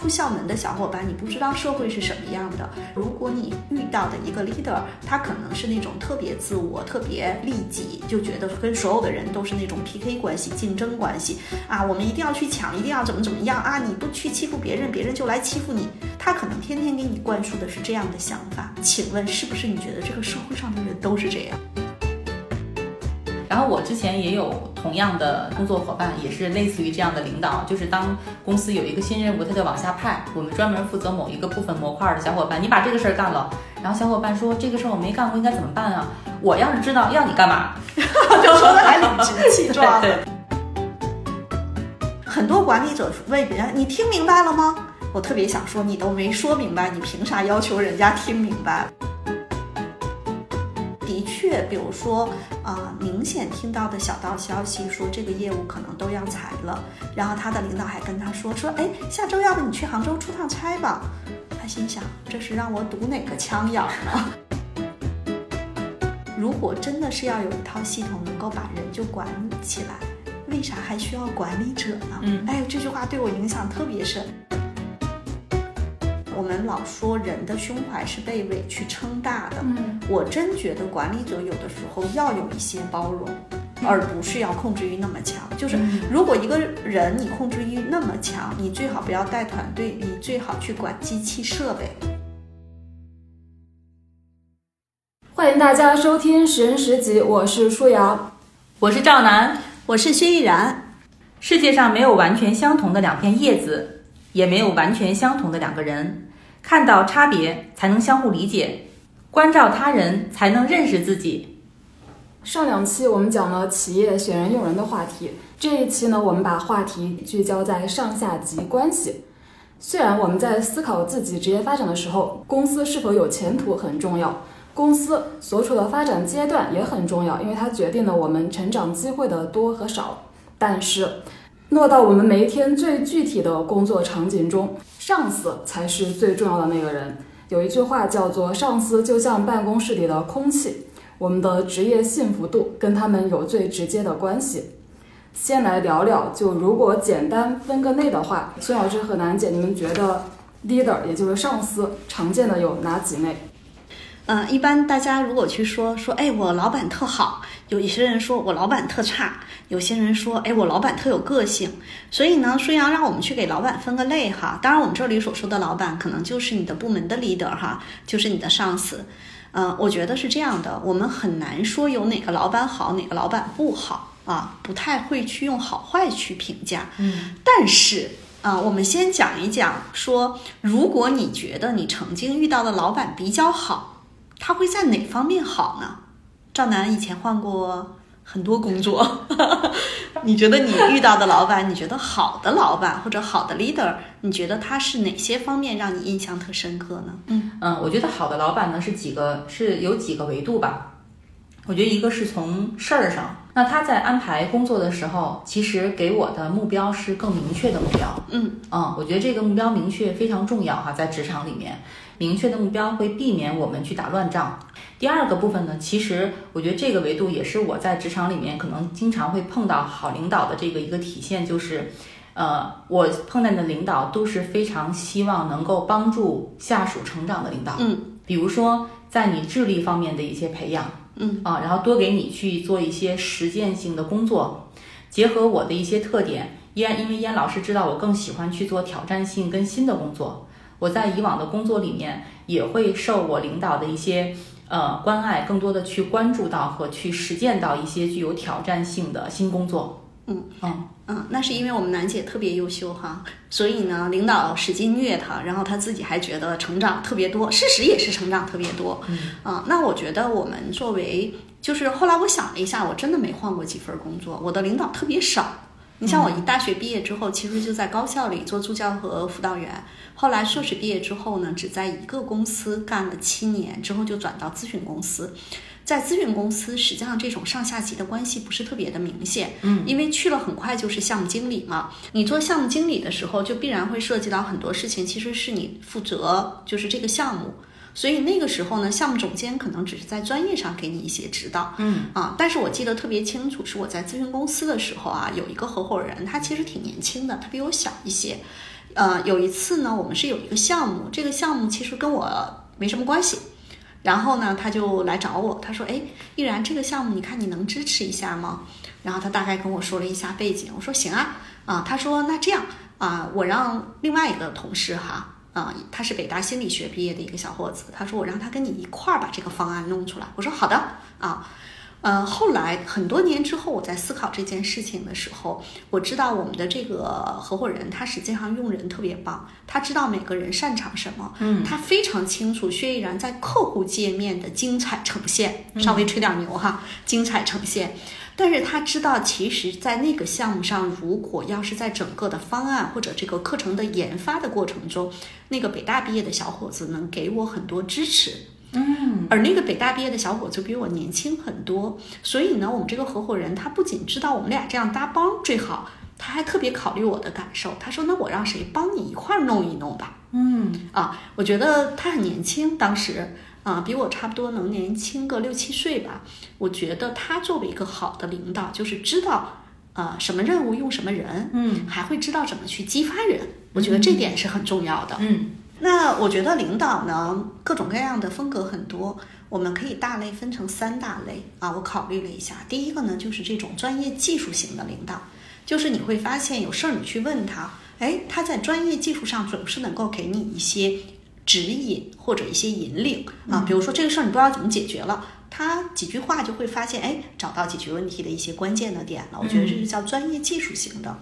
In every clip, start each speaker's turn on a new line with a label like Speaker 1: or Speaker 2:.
Speaker 1: 出校门的小伙伴，你不知道社会是什么样的。如果你遇到的一个 leader，他可能是那种特别自我、特别利己，就觉得跟所有的人都是那种 PK 关系、竞争关系啊，我们一定要去抢，一定要怎么怎么样啊，你不去欺负别人，别人就来欺负你。他可能天天给你灌输的是这样的想法。请问，是不是你觉得这个社会上的人都是这样？
Speaker 2: 然后我之前也有同样的工作伙伴，也是类似于这样的领导，就是当公司有一个新任务，他就往下派，我们专门负责某一个部分模块的小伙伴，你把这个事儿干了。然后小伙伴说这个事儿我没干过，应该怎么办啊？我要是知道要你干嘛，
Speaker 1: 就说的还理直气壮。
Speaker 2: 对，
Speaker 1: 很多管理者问别人：“你听明白了吗？”我特别想说，你都没说明白，你凭啥要求人家听明白？比如说啊，明显听到的小道消息说这个业务可能都要裁了，然后他的领导还跟他说说，哎，下周要不你去杭州出趟差吧？他心想，这是让我堵哪个枪眼呢？如果真的是要有一套系统能够把人就管理起来，为啥还需要管理者呢？
Speaker 2: 嗯，
Speaker 1: 哎，这句话对我影响特别深。我们老说人的胸怀是被委屈撑大的，
Speaker 2: 嗯，
Speaker 1: 我真觉得管理者有的时候要有一些包容，而不是要控制欲那么强。就是如果一个人你控制欲那么强，你最好不要带团队，你最好去管机器设备。
Speaker 3: 欢迎大家收听十人十集，我是舒瑶，
Speaker 2: 我是赵楠，
Speaker 1: 我是薛逸然。
Speaker 2: 世界上没有完全相同的两片叶子，也没有完全相同的两个人。看到差别，才能相互理解；关照他人，才能认识自己。
Speaker 3: 上两期我们讲了企业选人用人的话题，这一期呢，我们把话题聚焦在上下级关系。虽然我们在思考自己职业发展的时候，公司是否有前途很重要，公司所处的发展阶段也很重要，因为它决定了我们成长机会的多和少。但是，落到我们每一天最具体的工作场景中。上司才是最重要的那个人。有一句话叫做“上司就像办公室里的空气”，我们的职业幸福度跟他们有最直接的关系。先来聊聊，就如果简单分个类的话，孙老师和楠姐，你们觉得 leader 也就是上司常见的有哪几类？
Speaker 1: 嗯，一般大家如果去说说，哎，我老板特好，有一些人说我老板特差，有些人说，哎，我老板特有个性。所以呢，舒阳让我们去给老板分个类哈。当然，我们这里所说的老板，可能就是你的部门的 leader 哈，就是你的上司。嗯，我觉得是这样的，我们很难说有哪个老板好，哪个老板不好啊，不太会去用好坏去评价。
Speaker 2: 嗯，
Speaker 1: 但是啊，我们先讲一讲，说如果你觉得你曾经遇到的老板比较好。他会在哪方面好呢？赵楠以前换过很多工作，你觉得你遇到的老板，你觉得好的老板或者好的 leader，你觉得他是哪些方面让你印象特深刻呢？
Speaker 2: 嗯嗯，我觉得好的老板呢是几个是有几个维度吧。我觉得一个是从事儿上，那他在安排工作的时候，其实给我的目标是更明确的目标。
Speaker 1: 嗯
Speaker 2: 嗯，我觉得这个目标明确非常重要哈，在职场里面。明确的目标会避免我们去打乱仗。第二个部分呢，其实我觉得这个维度也是我在职场里面可能经常会碰到好领导的这个一个体现，就是，呃，我碰见的领导都是非常希望能够帮助下属成长的领导。
Speaker 1: 嗯，
Speaker 2: 比如说在你智力方面的一些培养，
Speaker 1: 嗯
Speaker 2: 啊，然后多给你去做一些实践性的工作，结合我的一些特点，燕因为燕老师知道我更喜欢去做挑战性跟新的工作。我在以往的工作里面也会受我领导的一些呃关爱，更多的去关注到和去实践到一些具有挑战性的新工作。
Speaker 1: 嗯
Speaker 2: 嗯
Speaker 1: 嗯，那是因为我们楠姐特别优秀哈，所以呢，领导使劲虐她，然后她自己还觉得成长特别多，事实也是成长特别多。
Speaker 2: 嗯
Speaker 1: 啊，那我觉得我们作为就是后来我想了一下，我真的没换过几份工作，我的领导特别少。你像我一大学毕业之后，其实就在高校里做助教和辅导员。后来硕士毕业之后呢，只在一个公司干了七年，之后就转到咨询公司。在咨询公司，实际上这种上下级的关系不是特别的明显，
Speaker 2: 嗯，
Speaker 1: 因为去了很快就是项目经理嘛。你做项目经理的时候，就必然会涉及到很多事情，其实是你负责就是这个项目，所以那个时候呢，项目总监可能只是在专业上给你一些指导，
Speaker 2: 嗯
Speaker 1: 啊。但是我记得特别清楚，是我在咨询公司的时候啊，有一个合伙人，他其实挺年轻的，他比我小一些。呃，有一次呢，我们是有一个项目，这个项目其实跟我没什么关系。然后呢，他就来找我，他说：“哎，依然这个项目，你看你能支持一下吗？”然后他大概跟我说了一下背景，我说：“行啊。”啊，他说：“那这样啊，我让另外一个同事哈，啊，他是北大心理学毕业的一个小伙子，他说我让他跟你一块儿把这个方案弄出来。”我说：“好的啊。”呃，后来很多年之后，我在思考这件事情的时候，我知道我们的这个合伙人他实际上用人特别棒，他知道每个人擅长什么，
Speaker 2: 嗯，
Speaker 1: 他非常清楚薛逸然在客户界面的精彩呈现，稍微吹点牛哈，精彩呈现。但是他知道，其实，在那个项目上，如果要是在整个的方案或者这个课程的研发的过程中，那个北大毕业的小伙子能给我很多支持。
Speaker 2: 嗯，
Speaker 1: 而那个北大毕业的小伙子比我年轻很多，所以呢，我们这个合伙人他不仅知道我们俩这样搭帮最好，他还特别考虑我的感受。他说：“那我让谁帮你一块儿弄一弄吧？”
Speaker 2: 嗯
Speaker 1: 啊，我觉得他很年轻，当时啊，比我差不多能年轻个六七岁吧。我觉得他作为一个好的领导，就是知道啊什么任务用什么人，
Speaker 2: 嗯
Speaker 1: 还会知道怎么去激发人。我觉得这点是很重要的。
Speaker 2: 嗯
Speaker 1: 那我觉得领导呢，各种各样的风格很多，我们可以大类分成三大类啊。我考虑了一下，第一个呢，就是这种专业技术型的领导，就是你会发现有事儿你去问他，哎，他在专业技术上总是能够给你一些指引或者一些引领啊。比如说这个事儿你不知道怎么解决了，他几句话就会发现，哎，找到解决问题的一些关键的点了。我觉得这是叫专业技术型的。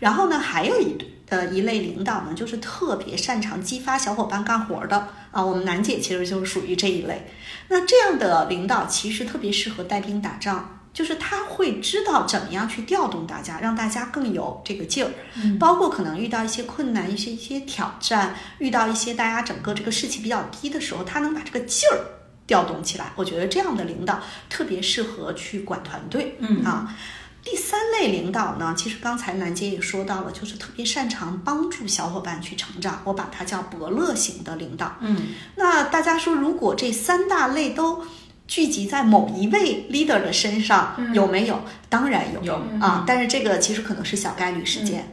Speaker 1: 然后呢，还有一呃一类领导呢，就是特别擅长激发小伙伴干活的啊。我们楠姐其实就是属于这一类。那这样的领导其实特别适合带兵打仗，就是他会知道怎么样去调动大家，让大家更有这个劲儿。包括可能遇到一些困难、一些一些挑战，遇到一些大家整个这个士气比较低的时候，他能把这个劲儿调动起来。我觉得这样的领导特别适合去管团队。
Speaker 2: 嗯
Speaker 1: 啊。第三类领导呢，其实刚才楠姐也说到了，就是特别擅长帮助小伙伴去成长，我把它叫伯乐型的领导。
Speaker 2: 嗯
Speaker 1: 那大家说，如果这三大类都聚集在某一位 leader 的身上，有没有？当然有，
Speaker 2: 有
Speaker 1: 啊。但是这个其实可能是小概率事件，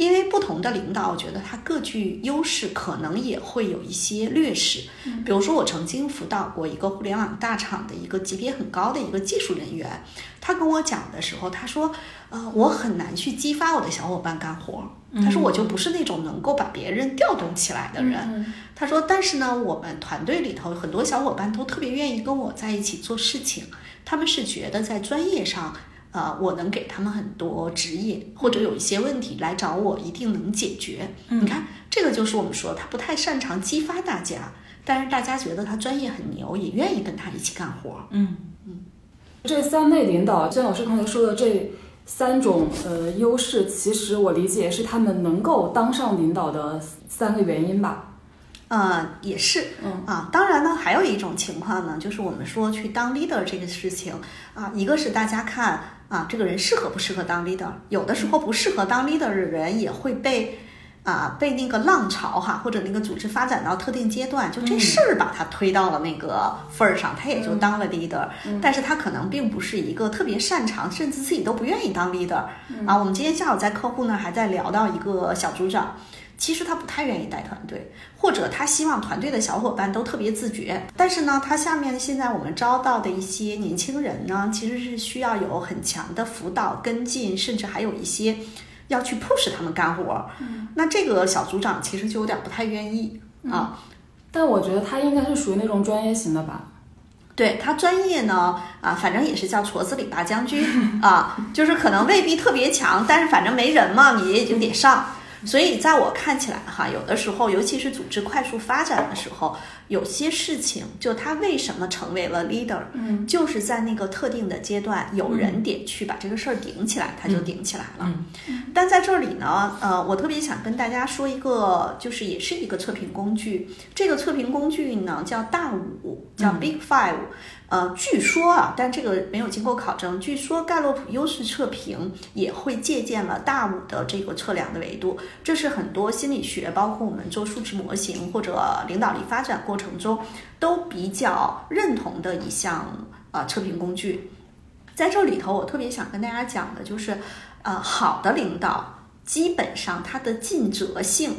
Speaker 1: 因为不同的领导，我觉得他各具优势，可能也会有一些劣势。比如说，我曾经辅导过一个互联网大厂的一个级别很高的一个技术人员，他跟我讲的时候，他说：“呃，我很难去激发我的小伙伴干活。”他说：“我就不是那种能够把别人调动起来的人。他说：“但是呢，我们团队里头很多小伙伴都特别愿意跟我在一起做事情，他们是觉得在专业上，呃，我能给他们很多指引，或者有一些问题来找我，一定能解决。你看，这个就是我们说他不太擅长激发大家，但是大家觉得他专业很牛，也愿意跟他一起干活。
Speaker 2: 嗯
Speaker 3: 这三类领导，像老师刚才说的这三种呃优势，其实我理解是他们能够当上领导的三个原因吧。
Speaker 1: 呃，也是，
Speaker 3: 嗯
Speaker 1: 啊，当然呢，还有一种情况呢，就是我们说去当 leader 这个事情啊，一个是大家看啊，这个人适合不适合当 leader，有的时候不适合当 leader 的人也会被啊被那个浪潮哈，或者那个组织发展到特定阶段，就这事儿把他推到了那个份儿上，他也就当了 leader，、但是他可能并不是一个特别擅长，甚至自己都不愿意当 leader 啊。我们今天下午在客户那儿还在聊到一个小组长。其实他不太愿意带团队，或者他希望团队的小伙伴都特别自觉。但是呢，他下面现在我们招到的一些年轻人呢，其实是需要有很强的辅导跟进，甚至还有一些要去 push 他们干活。那这个小组长其实就有点不太愿意啊。
Speaker 3: 但我觉得他应该是属于那种专业型的吧。
Speaker 1: 对他专业呢，啊，反正也是叫矬子里拔将军啊，就是可能未必特别强，但是反正没人嘛，你也就得上。所以在我看起来哈，有的时候，尤其是组织快速发展的时候，有些事情就他为什么成为了 leader，
Speaker 3: 嗯，
Speaker 1: 就是在那个特定的阶段，有人得去把这个事儿顶起来，他就顶起来了。但在这里呢，呃，我特别想跟大家说一个，就是也是一个测评工具。这个测评工具呢叫大五，叫 Big Five。呃，据说啊，但这个没有经过考证。据说盖洛普优势测评也会借鉴了大五的这个测量的维度，这是很多心理学，包括我们做数值模型或者领导力发展过程中都比较认同的一项呃测评工具。在这里头，我特别想跟大家讲的就是，呃，好的领导。基本上他的尽责性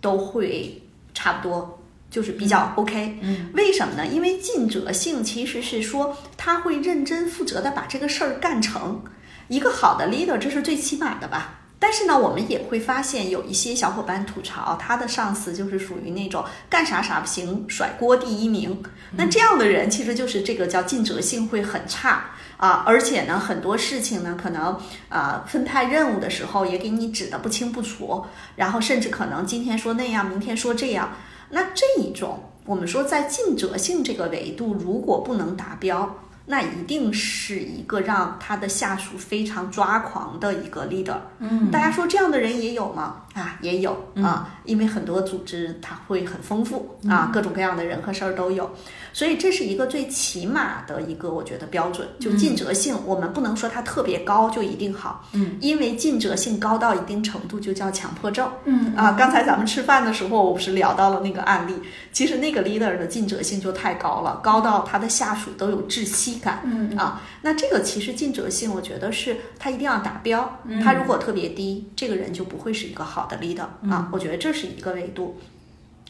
Speaker 1: 都会差不多，就是比较 OK。
Speaker 2: 嗯，
Speaker 1: 为什么呢？因为尽责性其实是说他会认真负责的把这个事儿干成。一个好的 leader，这是最起码的吧。但是呢，我们也会发现有一些小伙伴吐槽，他的上司就是属于那种干啥啥不行，甩锅第一名。那这样的人其实就是这个叫尽责性会很差啊，而且呢，很多事情呢，可能啊分派任务的时候也给你指的不清不楚，然后甚至可能今天说那样，明天说这样。那这一种，我们说在尽责性这个维度，如果不能达标。那一定是一个让他的下属非常抓狂的一个 leader。
Speaker 2: 嗯，
Speaker 1: 大家说这样的人也有吗？啊，也有啊，因为很多组织它会很丰富啊，各种各样的人和事儿都有，所以这是一个最起码的一个我觉得标准，就尽责性，我们不能说它特别高就一定好。
Speaker 2: 嗯，
Speaker 1: 因为尽责性高到一定程度就叫强迫症。
Speaker 3: 嗯
Speaker 1: 啊，刚才咱们吃饭的时候，我不是聊到了那个案例，其实那个 leader 的尽责性就太高了，高到他的下属都有窒息感。
Speaker 3: 嗯
Speaker 1: 啊，那这个其实尽责性，我觉得是他一定要达标。他如果特别低，这个人就不会是一个好的 leader 啊。我觉得这是一个维度。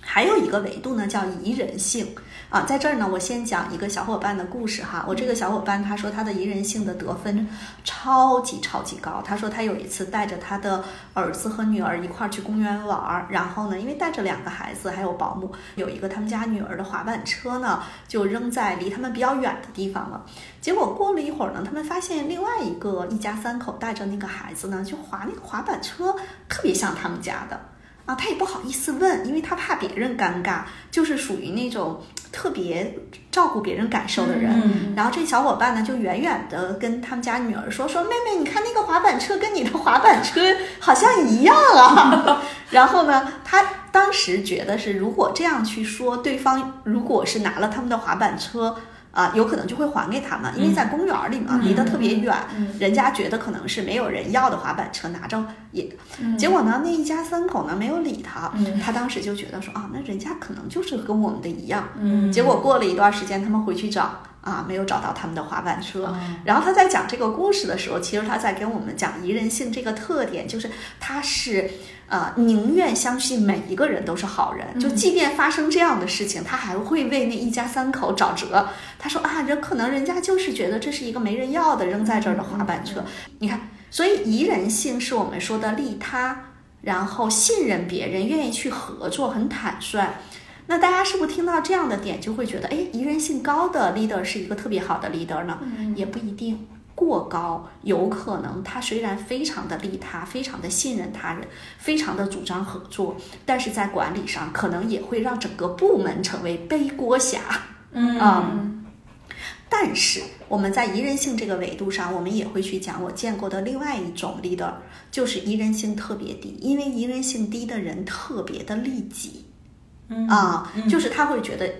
Speaker 1: 还有一个维度呢，叫宜人性啊。在这儿呢，我先讲一个小伙伴的故事哈。我这个小伙伴他说他的宜人性的得分超级超级高。他说他有一次带着他的儿子和女儿一块儿去公园玩儿，然后呢，因为带着两个孩子还有保姆，有一个他们家女儿的滑板车呢，就扔在离他们比较远的地方了。结果过了一会儿呢，他们发现另外一个一家三口带着那个孩子呢，就滑那个滑板车，特别像他们家的。啊，他也不好意思问，因为他怕别人尴尬，就是属于那种特别照顾别人感受的人。
Speaker 2: 嗯
Speaker 1: 然后这小伙伴呢，就远远的跟他们家女儿说：“说妹妹，你看那个滑板车跟你的滑板车好像一样啊。”然后呢，他当时觉得是，如果这样去说，对方如果是拿了他们的滑板车。啊，有可能就会还给他们，因为在公园里嘛，离得特别远，人家觉得可能是没有人要的滑板车拿着也，结果呢，那一家三口呢没有理他，他当时就觉得说啊，那人家可能就是跟我们的一样，
Speaker 2: 嗯。
Speaker 1: 结果过了一段时间，他们回去找啊，没有找到他们的滑板车。
Speaker 2: 哦
Speaker 1: 然后他在讲这个故事的时候，其实他在跟我们讲宜人性这个特点，就是他是呃宁愿相信每一个人都是好人，就即便发生这样的事情，他还会为那一家三口找辙。他说啊，人可能人家就是觉得这是一个没人要的扔在这儿的滑板车，你看，所以宜人性是我们说的利他，然后信任别人，愿意去合作，很坦率。那大家是不是听到这样的点就会觉得，哎，宜人性高的 leader 是一个特别好的 leader 呢？也不一定。过高，有可能他虽然非常的利他，非常的信任他人，非常的主张合作，但是在管理上可能也会让整个部门成为背锅侠。
Speaker 2: 嗯
Speaker 1: 嗯但是我们在宜人性这个维度上，我们也会去讲我见过的另外一种 leader，就是宜人性特别低，因为宜人性低的人特别的利己。
Speaker 2: 嗯
Speaker 1: 啊，就是他会觉得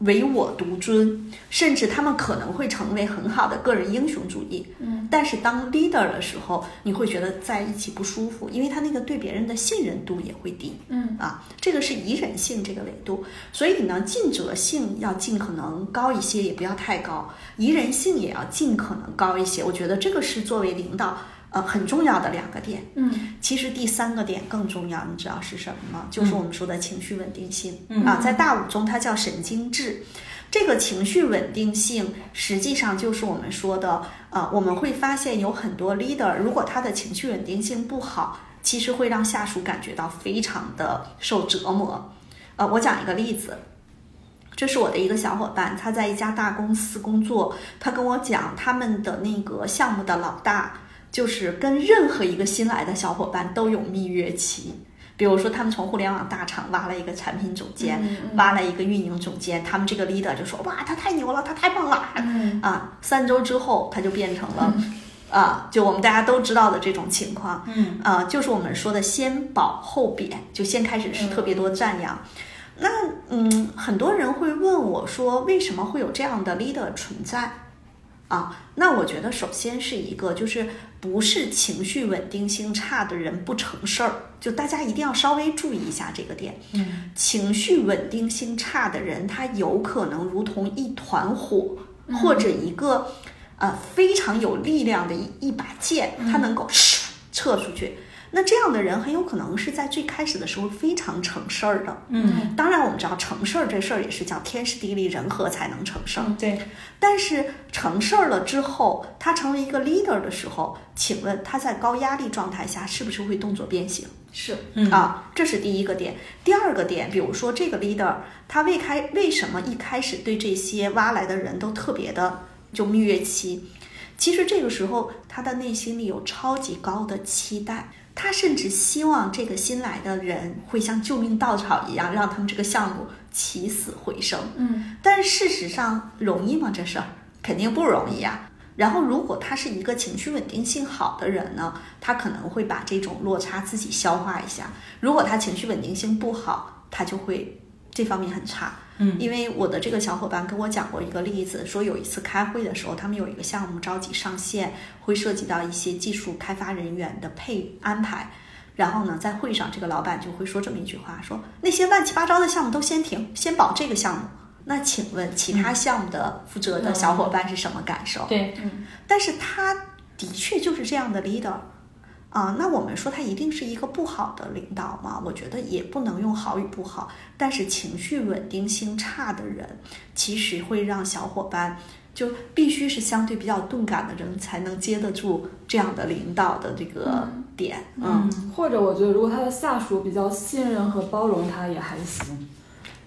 Speaker 1: 唯我独尊，甚至他们可能会成为很好的个人英雄主义。
Speaker 3: 嗯，
Speaker 1: 但是当 leader 的时候，你会觉得在一起不舒服，因为他那个对别人的信任度也会低。
Speaker 3: 嗯
Speaker 1: 啊，这个是宜人性这个维度，所以呢，尽责性要尽可能高一些，也不要太高；宜人性也要尽可能高一些。我觉得这个是作为领导呃很重要的两个点。
Speaker 3: 嗯
Speaker 1: 其实第三个点更重要，你知道是什么吗？就是我们说的情绪稳定性、
Speaker 2: 嗯
Speaker 1: 啊，在大五中它叫神经质。这个情绪稳定性实际上就是我们说的，呃，我们会发现有很多 leader，如果他的情绪稳定性不好，其实会让下属感觉到非常的受折磨。呃，我讲一个例子，这是我的一个小伙伴，他在一家大公司工作，他跟我讲他们的那个项目的老大。就是跟任何一个新来的小伙伴都有蜜月期，比如说他们从互联网大厂挖了一个产品总监，
Speaker 3: 嗯
Speaker 1: 挖了一个运营总监，他们这个 leader 就说哇，他太牛了，他太棒了，
Speaker 3: 嗯。
Speaker 1: 啊，三周之后他就变成了。啊，就我们大家都知道的这种情况，
Speaker 2: 嗯，
Speaker 1: 啊，就是我们说的先褒后贬，就先开始是特别多赞扬，那嗯，很多人会问我说，为什么会有这样的 leader 存在？啊，那我觉得首先是一个，就是不是情绪稳定性差的人不成事儿，就大家一定要稍微注意一下这个点。
Speaker 2: 嗯，
Speaker 1: 情绪稳定性差的人，他有可能如同一团火，或者一个呃非常有力量的一一把剑，他能够撤出去。那这样的人很有可能是在最开始的时候非常成事儿的。
Speaker 2: 嗯，
Speaker 1: 当然我们知道成事儿这事儿也是叫天时地利人和才能成事儿。
Speaker 2: 对，
Speaker 1: 但是成事儿了之后，他成为一个 leader 的时候，请问他在高压力状态下是不是会动作变形？
Speaker 3: 是，
Speaker 2: 嗯
Speaker 1: 啊，这是第一个点。第二个点，比如说这个 leader，他未开为什么一开始对这些挖来的人都特别的就蜜月期？其实这个时候他的内心里有超级高的期待，他甚至希望这个新来的人会像救命稻草一样，让他们这个项目起死回生。
Speaker 3: 嗯，
Speaker 1: 但是事实上容易吗？这事儿肯定不容易呀。然后，如果他是一个情绪稳定性好的人呢，他可能会把这种落差自己消化一下；如果他情绪稳定性不好，他就会这方面很差。
Speaker 2: 嗯
Speaker 1: 因为我的这个小伙伴跟我讲过一个例子，说有一次开会的时候，他们有一个项目着急上线，会涉及到一些技术开发人员的配安排。然后呢，在会上，这个老板就会说这么一句话：说那些乱七八糟的项目都先停，先保这个项目。那请问其他项目的负责的小伙伴是什么感受？
Speaker 2: 对，嗯
Speaker 1: 但是他的确就是这样的 leader 啊、那我们说他一定是一个不好的领导吗？我觉得也不能用好与不好，但是情绪稳定性差的人，其实会让小伙伴就必须是相对比较钝感的人才能接得住这样的领导的这个点，嗯
Speaker 3: 或者我觉得如果他的下属比较信任和包容他也还行。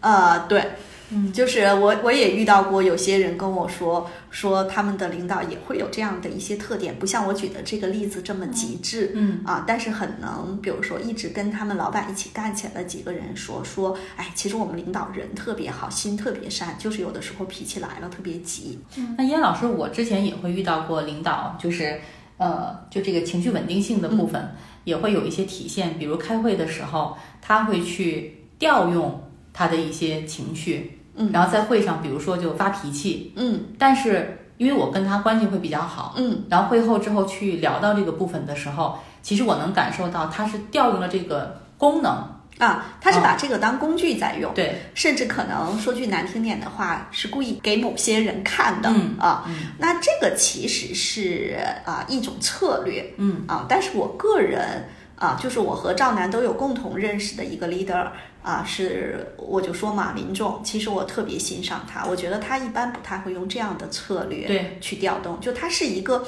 Speaker 1: 呃，对，嗯，就是我我也遇到过有些人跟我说，说他们的领导也会有这样的一些特点，不像我举的这个例子这么极致，
Speaker 2: 嗯。
Speaker 1: 啊，但是很能，比如说一直跟他们老板一起干起来的几个人说说，哎，其实我们领导人特别好，心特别善，就是有的时候脾气来了特别急，
Speaker 2: 那燕老师，我之前也会遇到过领导，就是呃，就这个情绪稳定性的部分、也会有一些体现，比如开会的时候，他会去调用他的一些情绪，
Speaker 1: 嗯。
Speaker 2: 然后在会上，比如说就发脾气，
Speaker 1: 嗯。
Speaker 2: 但是因为我跟他关系会比较好，
Speaker 1: 嗯。
Speaker 2: 然后会后之后去聊到这个部分的时候，其实我能感受到他是调用了这个功能，
Speaker 1: 啊，他是把这个当工具在用，
Speaker 2: 对，
Speaker 1: 甚至可能说句难听点的话，是故意给某些人看的、
Speaker 2: 嗯
Speaker 1: 啊。
Speaker 2: 嗯。
Speaker 1: 那这个其实是啊一种策略，
Speaker 2: 嗯
Speaker 1: 啊，但是我个人啊，就是我和赵楠都有共同认识的一个 leader 啊，是我就说嘛，林总，其实我特别欣赏他，我觉得他一般不太会用这样的策略去调动，就他是一个。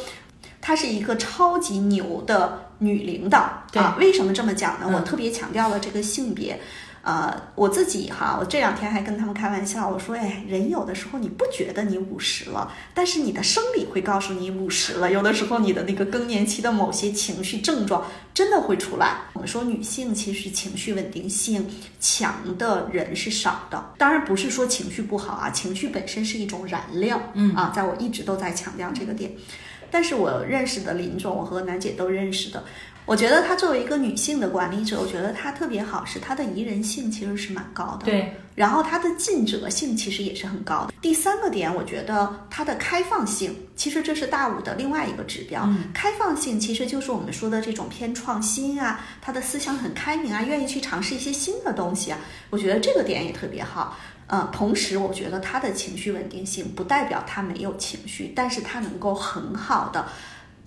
Speaker 1: 她是一个超级牛的女领导
Speaker 2: 对
Speaker 1: 啊！为什么这么讲呢？
Speaker 2: 嗯
Speaker 1: 我特别强调了这个性别，呃，我自己哈，我这两天还跟他们开玩笑，我说，哎，人有的时候你不觉得你五十了，但是你的生理会告诉你五十了。有的时候你的那个更年期的某些情绪症状真的会出来。我们说女性其实情绪稳定性强的人是少的，当然不是说情绪不好啊，情绪本身是一种燃料，
Speaker 2: 嗯
Speaker 1: 啊，在我一直都在强调这个点。但是我认识的林总，我和楠姐都认识的，我觉得她作为一个女性的管理者，我觉得她特别好，是她的宜人性其实是蛮高的。
Speaker 2: 对，
Speaker 1: 然后她的尽责性其实也是很高的。第三个点，我觉得她的开放性，其实这是大五的另外一个指标。
Speaker 2: 嗯
Speaker 1: 开放性其实就是我们说的这种偏创新啊，她的思想很开明啊，愿意去尝试一些新的东西啊。我觉得这个点也特别好。呃，同时我觉得她的情绪稳定性不代表她没有情绪，但是她能够很好的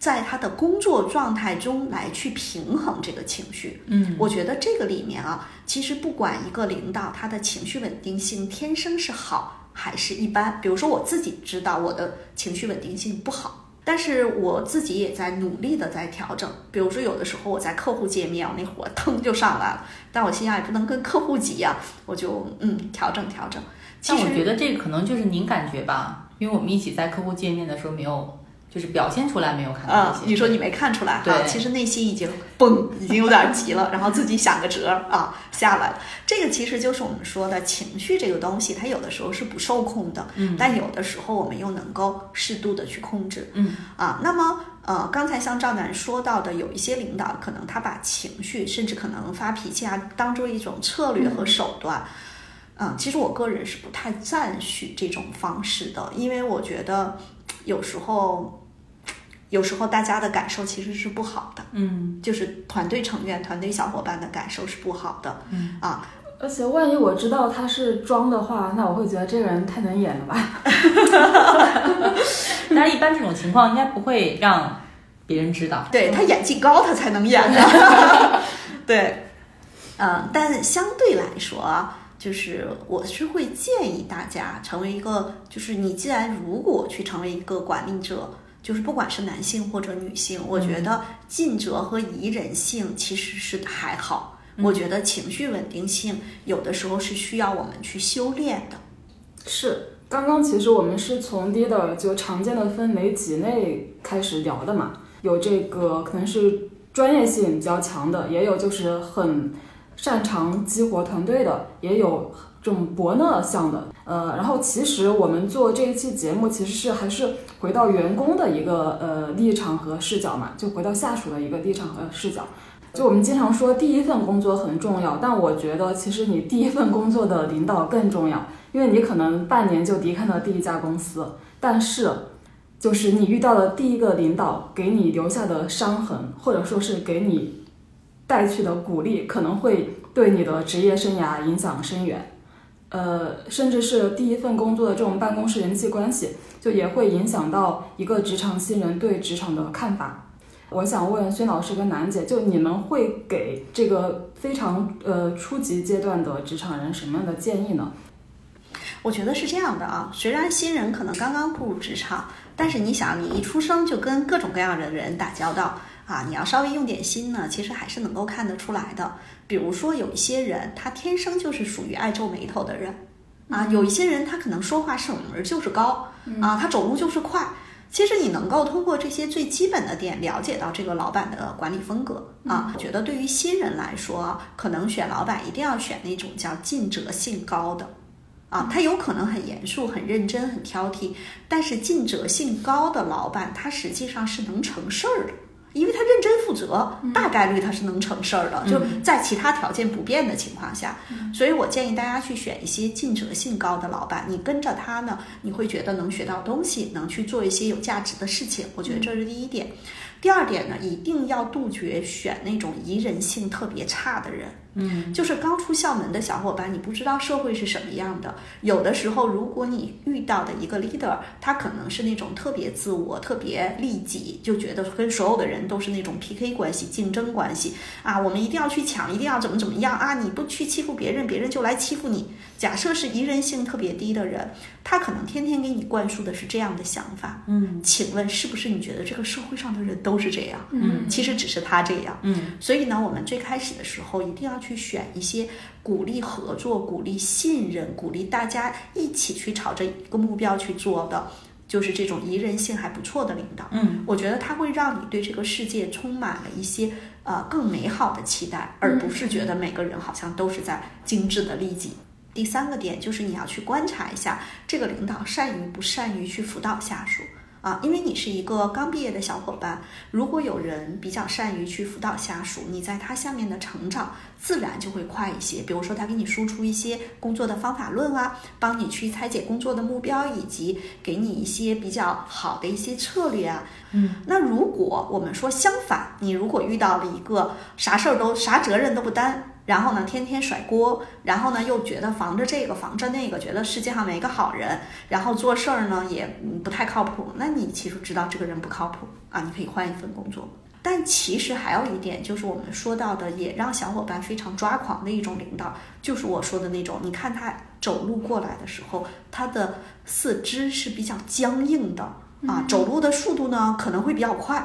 Speaker 1: 在他的工作状态中来去平衡这个情绪。
Speaker 2: 嗯
Speaker 1: 我觉得这个里面啊，其实不管一个领导他的情绪稳定性天生是好还是一般，比如说我自己知道我的情绪稳定性不好，但是我自己也在努力的在调整。比如说有的时候我在客户界面，我那火腾就上来了，但我心想也不能跟客户急呀、我就嗯调整调整。其
Speaker 2: 但我觉得这个可能就是您感觉吧，因为我们一起在客户界面的时候没有，就是表现出来没有看到
Speaker 1: 呃
Speaker 2: 这，些。
Speaker 1: 你说你没看出来哈，
Speaker 2: 对
Speaker 1: 其实内心已经嘣，已经有点急了，然后自己想个辙啊下来了。这个其实就是我们说的情绪这个东西，它有的时候是不受控的，
Speaker 2: 嗯
Speaker 1: 但有的时候我们又能够适度的去控制，
Speaker 2: 嗯
Speaker 1: 啊。那么呃，刚才像赵楠说到的，有一些领导可能他把情绪，甚至可能发脾气啊，当做一种策略和手段。嗯，其实我个人是不太赞许这种方式的，因为我觉得有时候，有时候大家的感受其实是不好的，
Speaker 2: 嗯
Speaker 1: 就是团队成员、团队小伙伴的感受是不好的。
Speaker 2: 嗯
Speaker 1: 啊，
Speaker 3: 而且万一我知道他是装的话，那我会觉得这个人太能演了吧？
Speaker 2: 但是一般这种情况应该不会让别人知道。
Speaker 1: 对他演技高，他才能演的。对，嗯，但相对来说啊，就是我是会建议大家成为一个，就是你既然如果去成为一个管理者，就是不管是男性或者女性，我觉得尽责和宜人性其实是还好。我觉得情绪稳定性有的时候是需要我们去修炼的。
Speaker 3: 是，刚刚其实我们是从 leader 就常见的分为几类开始聊的嘛，有这个可能是专业性比较强的，也有就是很擅长激活团队的，也有这种伯乐向的。呃，然后其实我们做这一期节目，其实是还是回到员工的一个呃立场和视角嘛，就回到下属的一个立场和视角。就我们经常说第一份工作很重要，但我觉得其实你第一份工作的领导更重要，因为你可能半年就离开了第一家公司，但是就是你遇到的第一个领导给你留下的伤痕，或者说是给你带去的鼓励，可能会对你的职业生涯影响深远。呃，甚至是第一份工作的这种办公室人际关系，就也会影响到一个职场新人对职场的看法。我想问孙老师跟楠姐，就你们会给这个非常呃初级阶段的职场人什么样的建议呢？
Speaker 1: 我觉得是这样的啊，虽然新人可能刚刚步入职场，但是你想，你一出生就跟各种各样的人打交道啊，你要稍微用点心呢，其实还是能够看得出来的。比如说有一些人，他天生就是属于爱皱眉头的人啊，有一些人他可能说话嗓门就是高啊，他走路就是快。其实你能够通过这些最基本的点了解到这个老板的管理风格啊。我觉得对于新人来说，可能选老板一定要选那种叫尽责性高的啊。他有可能很严肃、很认真、很挑剔，但是尽责性高的老板，他实际上是能成事儿的。因为他认真负责，大概率他是能成事儿的，就在其他条件不变的情况下，所以我建议大家去选一些尽责性高的老板，你跟着他呢，你会觉得能学到东西，能去做一些有价值的事情。我觉得这是第一点。第二点呢，一定要杜绝选那种宜人性特别差的人。
Speaker 2: 嗯，
Speaker 1: 就是刚出校门的小伙伴，你不知道社会是什么样的。有的时候，如果你遇到的一个 leader，他可能是那种特别自我、特别利己，就觉得跟所有的人都是那种 PK 关系、竞争关系啊，我们一定要去抢，一定要怎么怎么样啊！你不去欺负别人，别人就来欺负你。假设是宜人性特别低的人，他可能天天给你灌输的是这样的想法。
Speaker 2: 嗯，
Speaker 1: 请问是不是你觉得这个社会上的人都是这样？
Speaker 2: 嗯，
Speaker 1: 其实只是他这样。
Speaker 2: 嗯，
Speaker 1: 所以呢，我们最开始的时候一定要去选一些鼓励合作、鼓励信任、鼓励大家一起去朝着一个目标去做的，就是这种宜人性还不错的领导。
Speaker 2: 嗯，
Speaker 1: 我觉得他会让你对这个世界充满了一些呃更美好的期待，而不是觉得每个人好像都是在精致的利己。第三个点就是你要去观察一下这个领导善于不善于去辅导下属。啊，因为你是一个刚毕业的小伙伴，如果有人比较善于去辅导下属，你在他下面的成长自然就会快一些。比如说，他给你输出一些工作的方法论啊，帮你去拆解工作的目标，以及给你一些比较好的一些策略啊。
Speaker 2: 嗯，
Speaker 1: 那如果我们说相反，你如果遇到了一个啥事儿都啥责任都不担。然后呢，天天甩锅，然后呢，又觉得防着这个防着那个，觉得世界上没个好人，然后做事儿呢也不太靠谱。那你其实知道这个人不靠谱啊，你可以换一份工作。但其实还有一点，就是我们说到的，也让小伙伴非常抓狂的一种领导，就是我说的那种。你看他走路过来的时候，他的四肢是比较僵硬的啊，走路的速度呢可能会比较快。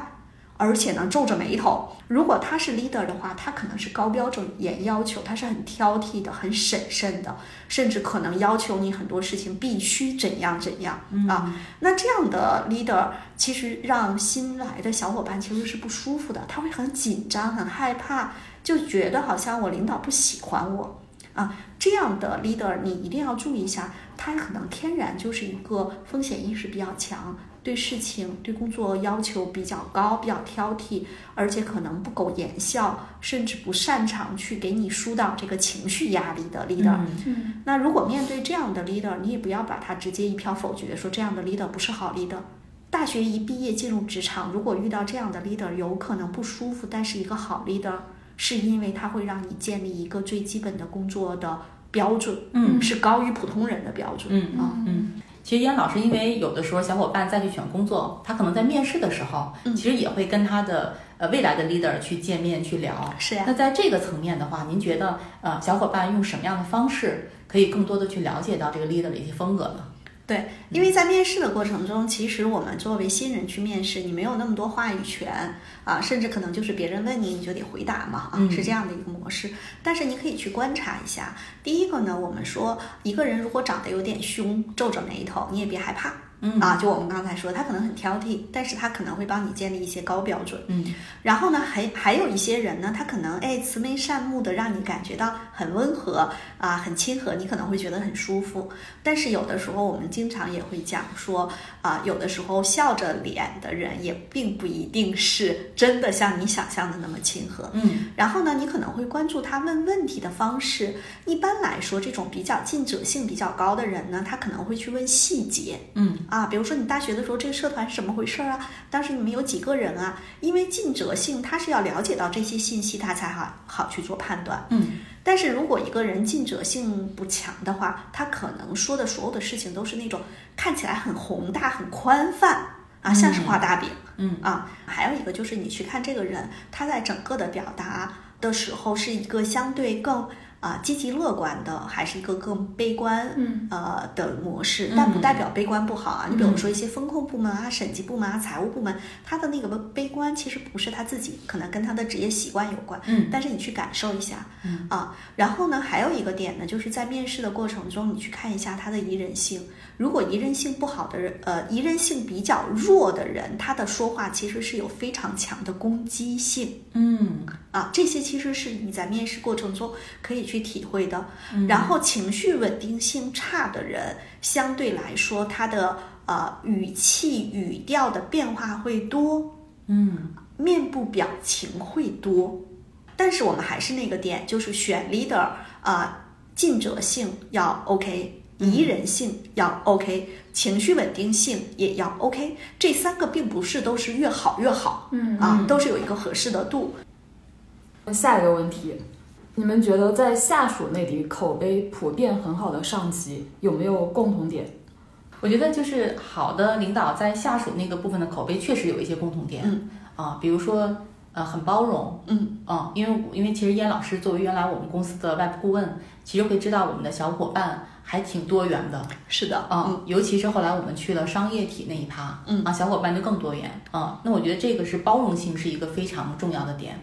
Speaker 1: 而且呢，皱着眉头。如果他是 leader 的话，他可能是高标准、严要求，他是很挑剔的、很审慎的，甚至可能要求你很多事情必须怎样怎样啊。那这样的 leader 其实让新来的小伙伴其实是不舒服的，他会很紧张、很害怕，就觉得好像我领导不喜欢我啊。这样的 leader 你一定要注意一下，他可能天然就是一个风险意识比较强。对事情、对工作要求比较高，比较挑剔，而且可能不苟言笑，甚至不擅长去给你疏导这个情绪压力的 leader。
Speaker 3: 嗯，
Speaker 1: 那如果面对这样的 leader，你也不要把他直接一票否决，说这样的 leader 不是好 leader。大学一毕业进入职场，如果遇到这样的 leader，有可能不舒服，但是一个好 leader，是因为他会让你建立一个最基本的工作的标准，
Speaker 2: 嗯，
Speaker 1: 是高于普通人的标准，
Speaker 2: 嗯
Speaker 1: 啊，
Speaker 2: 嗯。其实燕老师，因为有的时候小伙伴再去选工作，他可能在面试的时候，
Speaker 1: 嗯
Speaker 2: 其实也会跟他的呃未来的 leader 去见面去聊。
Speaker 1: 是呀、
Speaker 2: 那在这个层面的话，您觉得呃小伙伴用什么样的方式可以更多的去了解到这个 leader 的一些风格呢？
Speaker 1: 对，因为在面试的过程中，其实我们作为新人去面试，你没有那么多话语权啊，甚至可能就是别人问你，你就得回答嘛啊，
Speaker 2: 嗯
Speaker 1: 是这样的一个模式。但是你可以去观察一下，第一个呢，我们说一个人如果长得有点凶，皱着眉头，你也别害怕。
Speaker 2: 嗯
Speaker 1: 啊，就我们刚才说，他可能很挑剔，但是他可能会帮你建立一些高标准。
Speaker 2: 嗯
Speaker 1: 然后呢，还还有一些人呢，他可能哎慈眉善目的，让你感觉到很温和啊，很亲和，你可能会觉得很舒服。但是有的时候，我们经常也会讲说啊，有的时候笑着脸的人也并不一定是真的像你想象的那么亲和。
Speaker 2: 嗯
Speaker 1: 然后呢，你可能会关注他问问题的方式。一般来说，这种比较尽责性比较高的人呢，他可能会去问细节。
Speaker 2: 嗯
Speaker 1: 啊，比如说你大学的时候这个社团是怎么回事啊？当时你们有几个人啊？因为尽责性，他是要了解到这些信息，他才好好去做判断。
Speaker 2: 嗯
Speaker 1: 但是如果一个人尽责性不强的话，他可能说的所有的事情都是那种看起来很宏大、很宽泛啊，像是画大饼。
Speaker 2: 嗯
Speaker 1: 啊，还有一个就是你去看这个人，他在整个的表达的时候是一个相对更啊、积极乐观的，还是一个更悲观
Speaker 3: 嗯
Speaker 1: 呃的模式？但不代表悲观不好啊。你比如
Speaker 2: 嗯
Speaker 1: 说一些风控部门啊、审计部门啊、财务部门，他的那个悲观其实不是他自己，可能跟他的职业习惯有关。
Speaker 2: 嗯
Speaker 1: 但是你去感受一下，
Speaker 2: 嗯
Speaker 1: 啊，然后呢，还有一个点呢，就是在面试的过程中，你去看一下他的宜人性。如果宜人性不好的人，呃，宜人性比较弱的人，他的说话其实是有非常强的攻击性。
Speaker 2: 嗯。
Speaker 1: 啊，这些其实是你在面试过程中可以去体会的。
Speaker 2: 嗯。
Speaker 1: 然后情绪稳定性差的人，相对来说，他的呃语气语调的变化会多，
Speaker 2: 嗯。
Speaker 1: 面部表情会多，但是我们还是那个点，就是选 leader 啊、尽责性要 OK，宜人性要 OK，情绪稳定性也要 OK，这三个并不是都是越好越好
Speaker 3: 嗯
Speaker 1: 啊，都是有一个合适的度。
Speaker 3: 下一个问题，你们觉得在下属那里口碑普遍很好的上级有没有共同点？
Speaker 2: 我觉得就是好的领导在下属那个部分的口碑确实有一些共同点，
Speaker 1: 嗯
Speaker 2: 啊，比如说呃很包容，
Speaker 1: 嗯
Speaker 2: 嗯，因为因为其实燕老师作为原来我们公司的外部顾问，其实会知道我们的小伙伴还挺多元的，
Speaker 1: 是的，
Speaker 2: 啊，尤其是后来我们去了商业体那一趴，
Speaker 1: 嗯
Speaker 2: 啊，小伙伴就更多元，啊，那我觉得这个是包容性是一个非常重要的点。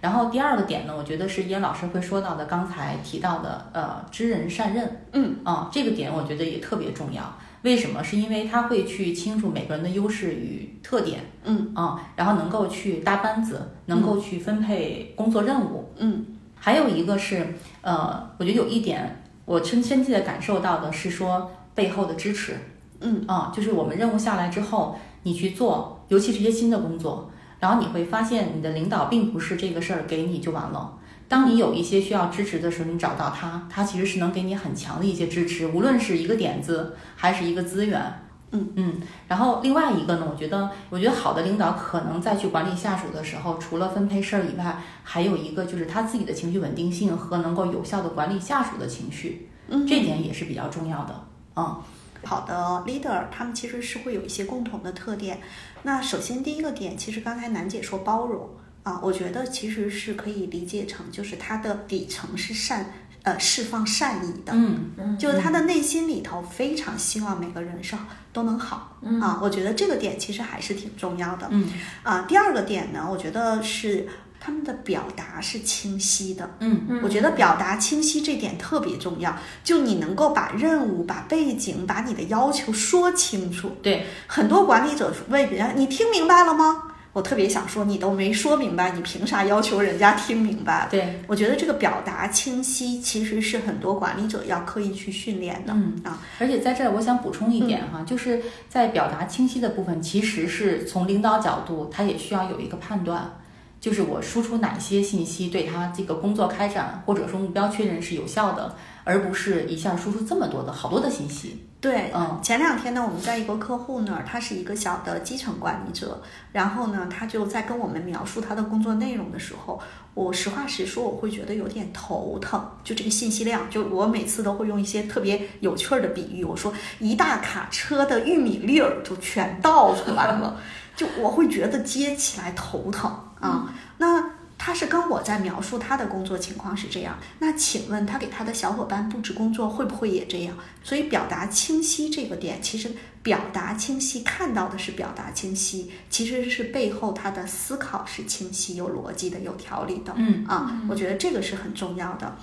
Speaker 2: 然后第二个点呢，我觉得是燕老师会说到的，刚才提到的，呃，知人善任，
Speaker 1: 嗯
Speaker 2: 啊，这个点我觉得也特别重要。为什么？是因为他会去清楚每个人的优势与特点，
Speaker 1: 嗯
Speaker 2: 啊，然后能够去搭班子，能够去分配工作任务。
Speaker 1: 嗯
Speaker 2: 还有一个是，呃，我觉得有一点我深深切的感受到的是说背后的支持，
Speaker 1: 嗯
Speaker 2: 啊，就是我们任务下来之后，你去做，尤其是一些新的工作，然后你会发现你的领导并不是这个事儿给你就完了。当你有一些需要支持的时候，你找到他，他其实是能给你很强的一些支持，无论是一个点子还是一个资源。
Speaker 1: 嗯
Speaker 2: 嗯，然后另外一个呢，我觉得，我觉得好的领导可能在去管理下属的时候，除了分配事儿以外，还有一个就是他自己的情绪稳定性和能够有效的管理下属的情绪，
Speaker 1: 嗯，
Speaker 2: 这点也是比较重要的。嗯
Speaker 1: 好的 leader，他们其实是会有一些共同的特点。那首先第一个点，其实刚才楠姐说包容啊，我觉得其实是可以理解成，就是他的底层是善，呃，释放善意的，
Speaker 2: 嗯
Speaker 1: 就是他的内心里头非常希望每个人是都能好啊。我觉得这个点其实还是挺重要的
Speaker 2: 嗯
Speaker 1: 啊。第二个点呢，我觉得是他们的表达是清晰的。
Speaker 2: 嗯
Speaker 1: 我觉得表达清晰这点特别重要，就你能够把任务、把背景、把你的要求说清楚。
Speaker 2: 对，
Speaker 1: 很多管理者问别人：“你听明白了吗？”我特别想说，你都没说明白，你凭啥要求人家听明白？
Speaker 2: 对，
Speaker 1: 我觉得这个表达清晰其实是很多管理者要刻意去训练的。
Speaker 2: 嗯
Speaker 1: 啊，
Speaker 2: 而且在这儿我想补充一点哈，就是在表达清晰的部分，其实是从领导角度，他也需要有一个判断，就是我输出哪些信息对他这个工作开展或者说目标确认是有效的，而不是一下输出这么多的好多的信息。
Speaker 1: 对，
Speaker 2: 嗯。
Speaker 1: 前两天呢，我们在一个客户那儿，他是一个小的基层管理者，然后呢，他就在跟我们描述他的工作内容的时候，我实话实说，我会觉得有点头疼，就这个信息量，就我每次都会用一些特别有趣儿的比喻，我说一大卡车的玉米粒儿就全倒出来了，就我会觉得接起来头疼啊。那他是跟我在描述他的工作情况是这样，那请问他给他的小伙伴布置工作会不会也这样？所以表达清晰这个点，其实表达清晰看到的是表达清晰，其实是背后他的思考是清晰、有逻辑的、有条理的。
Speaker 2: 嗯
Speaker 1: 啊，我觉得这个是很重要的。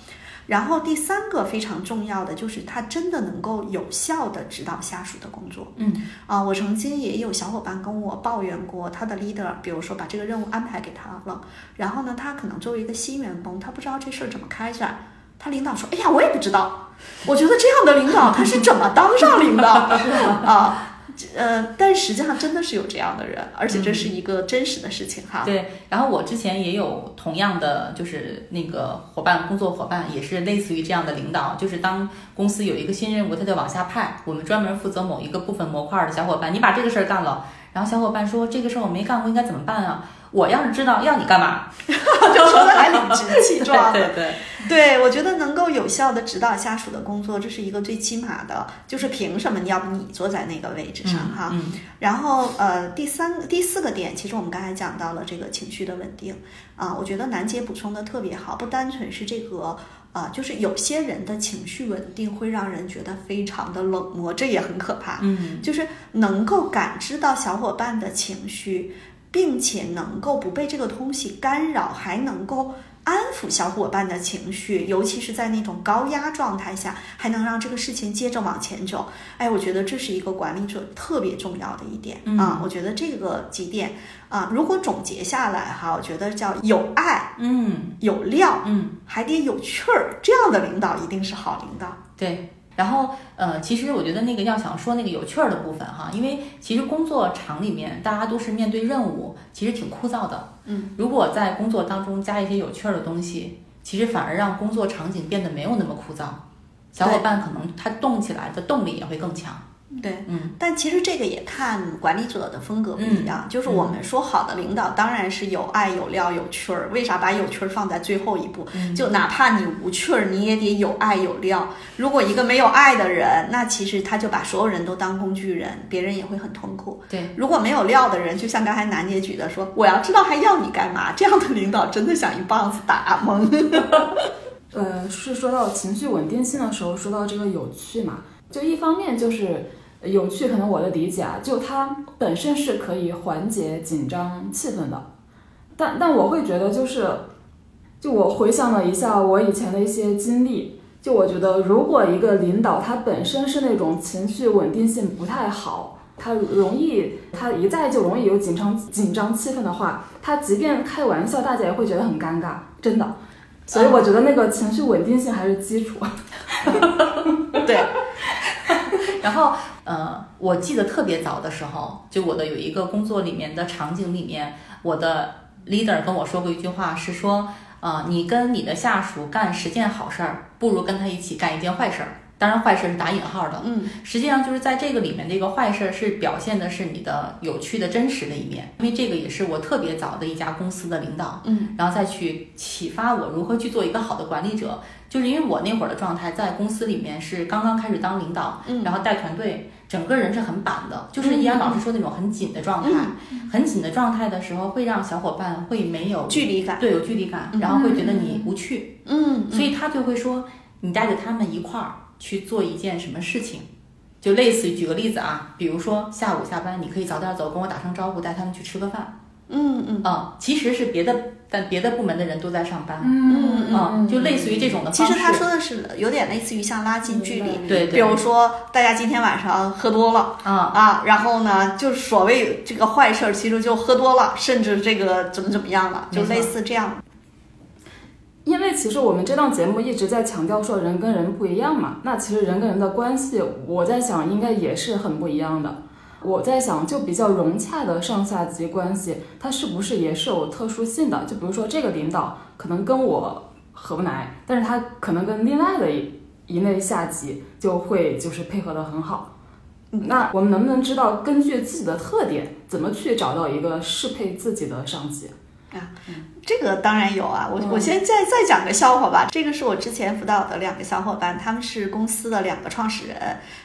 Speaker 1: 然后第三个非常重要的就是他真的能够有效的指导下属的工作。
Speaker 2: 嗯
Speaker 1: 啊，我曾经也有小伙伴跟我抱怨过，他的 leader，比如说把这个任务安排给他了，然后呢，他可能作为一个新员工，他不知道这事儿怎么开展，他领导说，哎呀，我也不知道。我觉得这样的领导他是怎么当上领导啊？呃，但实际上真的是有这样的人，而且这是一个真实的事情哈。
Speaker 2: 对，然后我之前也有同样的，就是那个伙伴，工作伙伴也是类似于这样的领导，就是当公司有一个新任务，他就往下派，我们专门负责某一个部分模块的小伙伴，你把这个事儿干了，然后小伙伴说这个事儿我没干过，应该怎么办啊？我要是知道要你干嘛，
Speaker 1: 就说的还理直气壮的。
Speaker 2: 对对
Speaker 1: 对，我觉得能够有效的指导下属的工作，这是一个最起码的，就是凭什么要不你坐在那个位置上哈？
Speaker 2: 嗯
Speaker 1: 然后呃，第三、第四个点，其实我们刚才讲到了这个情绪的稳定啊，我觉得楠姐补充的特别好，不单纯是这个啊，就是有些人的情绪稳定会让人觉得非常的冷漠，这也很可怕。
Speaker 2: 嗯
Speaker 1: 就是能够感知到小伙伴的情绪，并且能够不被这个东西干扰，还能够安抚小伙伴的情绪，尤其是在那种高压状态下，还能让这个事情接着往前走。哎，我觉得这是一个管理者特别重要的一点、
Speaker 2: 嗯
Speaker 1: 啊。我觉得这个几点啊，如果总结下来哈，我觉得叫有爱、
Speaker 2: 嗯
Speaker 1: 有料，
Speaker 2: 嗯，
Speaker 1: 还得有趣儿，这样的领导一定是好领导。
Speaker 2: 对。然后，呃，其实我觉得那个要想说那个有趣儿的部分哈，因为其实工作场里面大家都是面对任务，其实挺枯燥的。
Speaker 1: 嗯，
Speaker 2: 如果在工作当中加一些有趣儿的东西，其实反而让工作场景变得没有那么枯燥，小伙伴可能他动起来的动力也会更强。
Speaker 1: 对，
Speaker 2: 嗯，
Speaker 1: 但其实这个也看管理者的风格不一样。就是我们说好的领导，当然是有爱、有料、有趣儿。为啥把有趣儿放在最后一步？就哪怕你无趣儿，你也得有爱有料。如果一个没有爱的人，那其实他就把所有人都当工具人，别人也会很痛苦。
Speaker 2: 对，
Speaker 1: 如果没有料的人，就像刚才楠姐举的说，我要知道还要你干嘛？这样的领导真的想一棒子打懵。
Speaker 3: 呃，是说到情绪稳定性的时候，说到这个有趣嘛，就一方面就是呃有趣，可能我的理解啊，就它本身是可以缓解紧张气氛的，但但我会觉得就是，就我回想了一下我以前的一些经历，就我觉得如果一个领导他本身是那种情绪稳定性不太好。他容易，他一再就容易有紧张紧张气氛的话，他即便开玩笑，大家也会觉得很尴尬，真的。所以我觉得那个情绪稳定性还是基础。
Speaker 1: 对，
Speaker 2: 然后呃，我记得特别早的时候，就我的有一个工作里面的场景里面，我的 leader 跟我说过一句话，是说，呃，你跟你的下属干十件好事儿，不如跟他一起干一件坏事儿。当然，坏事是打引号的。
Speaker 1: 嗯，
Speaker 2: 实际上就是在这个里面，这个坏事是表现的是你的有趣的真实的一面，因为这个也是我特别早的一家公司的领导，
Speaker 1: 嗯，
Speaker 2: 然后再去启发我如何去做一个好的管理者。就是因为我那会儿的状态，在公司里面是刚刚开始当领导，
Speaker 1: 嗯。
Speaker 2: 然后带团队，整个人是很板的，就是依然老师说那种很紧的状态，
Speaker 1: 嗯。
Speaker 2: 很紧的状态的时候，会让小伙伴会没有
Speaker 1: 距离感。
Speaker 2: 对有距离感，
Speaker 1: 嗯。
Speaker 2: 然后会觉得你无趣，
Speaker 1: 嗯，
Speaker 2: 所以他就会说，你带着他们一块儿去做一件什么事情，就类似于举个例子啊，比如说下午下班，你可以早点走，跟我打声招呼，带他们去吃个饭。
Speaker 1: 嗯嗯。
Speaker 2: 嗯，其实是别的，但别的部门的人都在上班。
Speaker 1: 嗯
Speaker 2: 嗯，就类似于这种的方式。
Speaker 1: 其实他说的是有点类似于像拉近距离，
Speaker 2: 对对
Speaker 1: 比如说大家今天晚上喝多了
Speaker 2: 啊，
Speaker 1: 啊，然后呢，就是所谓这个坏事儿，其实就喝多了，甚至这个怎么怎么样了，就类似这样。
Speaker 3: 因为其实我们这档节目一直在强调说人跟人不一样嘛，那其实人跟人的关系，我在想应该也是很不一样的。我在想，就比较融洽的上下级关系，它是不是也是有特殊性的？就比如说这个领导可能跟我合不来，但是他可能跟另外的一一类下级就会就是配合的很好。那我们能不能知道根据自己的特点，怎么去找到一个适配自己的上级？
Speaker 1: 这个当然有啊，我
Speaker 3: 嗯
Speaker 1: 我先再再讲个笑话吧。这个是我之前辅导的两个小伙伴，他们是公司的两个创始人。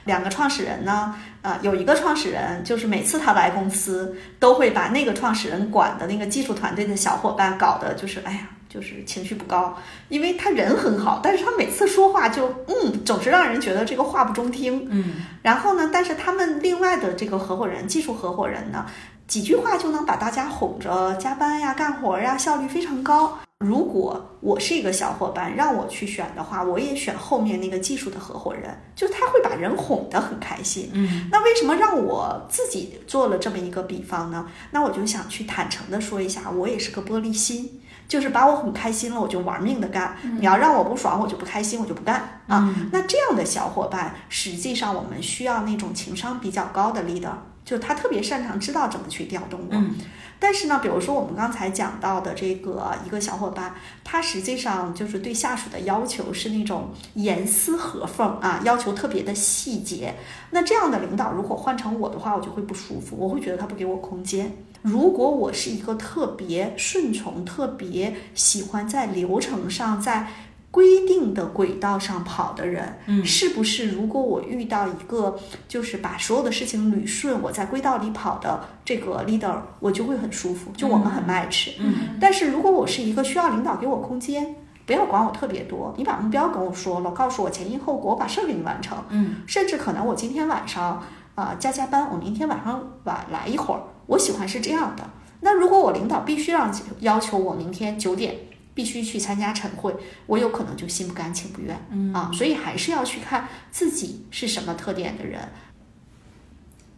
Speaker 1: 两个创始人呢，呃，有一个创始人就是每次他来公司，都会把那个创始人管的那个技术团队的小伙伴搞得就是哎呀。就是情绪不高，因为他人很好，但是他每次说话就嗯，总是让人觉得这个话不中听。
Speaker 2: 嗯，
Speaker 1: 然后呢，但是他们另外的这个合伙人，技术合伙人呢，几句话就能把大家哄着加班呀、干活呀，效率非常高。如果我是一个小伙伴，让我去选的话，我也选后面那个技术的合伙人，就他会把人哄得很开心。
Speaker 2: 嗯，
Speaker 1: 那为什么让我自己做了这么一个比方呢？那我就想去坦诚的说一下，我也是个玻璃心。就是把我很开心了，我就玩命的干。你要让我不爽，我就不开心，我就不干啊。那这样的小伙伴，实际上我们需要那种情商比较高的 leader，就他特别擅长知道怎么去调动我。
Speaker 2: 嗯
Speaker 1: 但是呢，比如说我们刚才讲到的这个一个小伙伴，他实际上就是对下属的要求是那种严丝合缝啊，要求特别的细节。那这样的领导如果换成我的话，我就会不舒服，我会觉得他不给我空间。如果我是一个特别顺从、特别喜欢在流程上在规定的轨道上跑的人，
Speaker 2: 嗯
Speaker 1: 是不是？如果我遇到一个就是把所有的事情捋顺，我在轨道里跑的这个 leader，我就会很舒服，就我们很 match。
Speaker 2: 嗯
Speaker 1: 但是如果我是一个需要领导给我空间，不要管我特别多，你把目标跟我说了，告诉我前因后果，我把事儿给你完成。
Speaker 2: 嗯
Speaker 1: 甚至可能我今天晚上啊、加加班，我明天晚上晚来一会儿，我喜欢是这样的。那如果我领导必须让要求我明天九点必须去参加晨会，我有可能就心不甘情不愿，
Speaker 2: 嗯
Speaker 1: 啊，所以还是要去看自己是什么特点的人。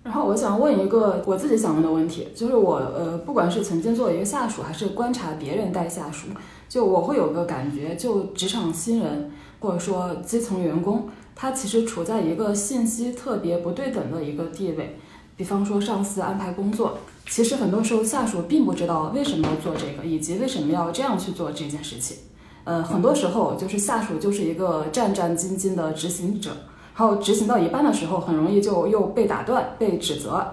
Speaker 3: 然后我想问一个我自己想问的问题，就是我呃，不管是曾经做一个下属，还是观察别人带下属，就我会有个感觉，就职场新人或者说基层员工，他其实处在一个信息特别不对等的一个地位。比方说上司安排工作，其实很多时候下属并不知道为什么要做这个，以及为什么要这样去做这件事情。呃，很多时候就是下属就是一个战战兢兢的执行者，然后执行到一半的时候，很容易就又被打断、被指责。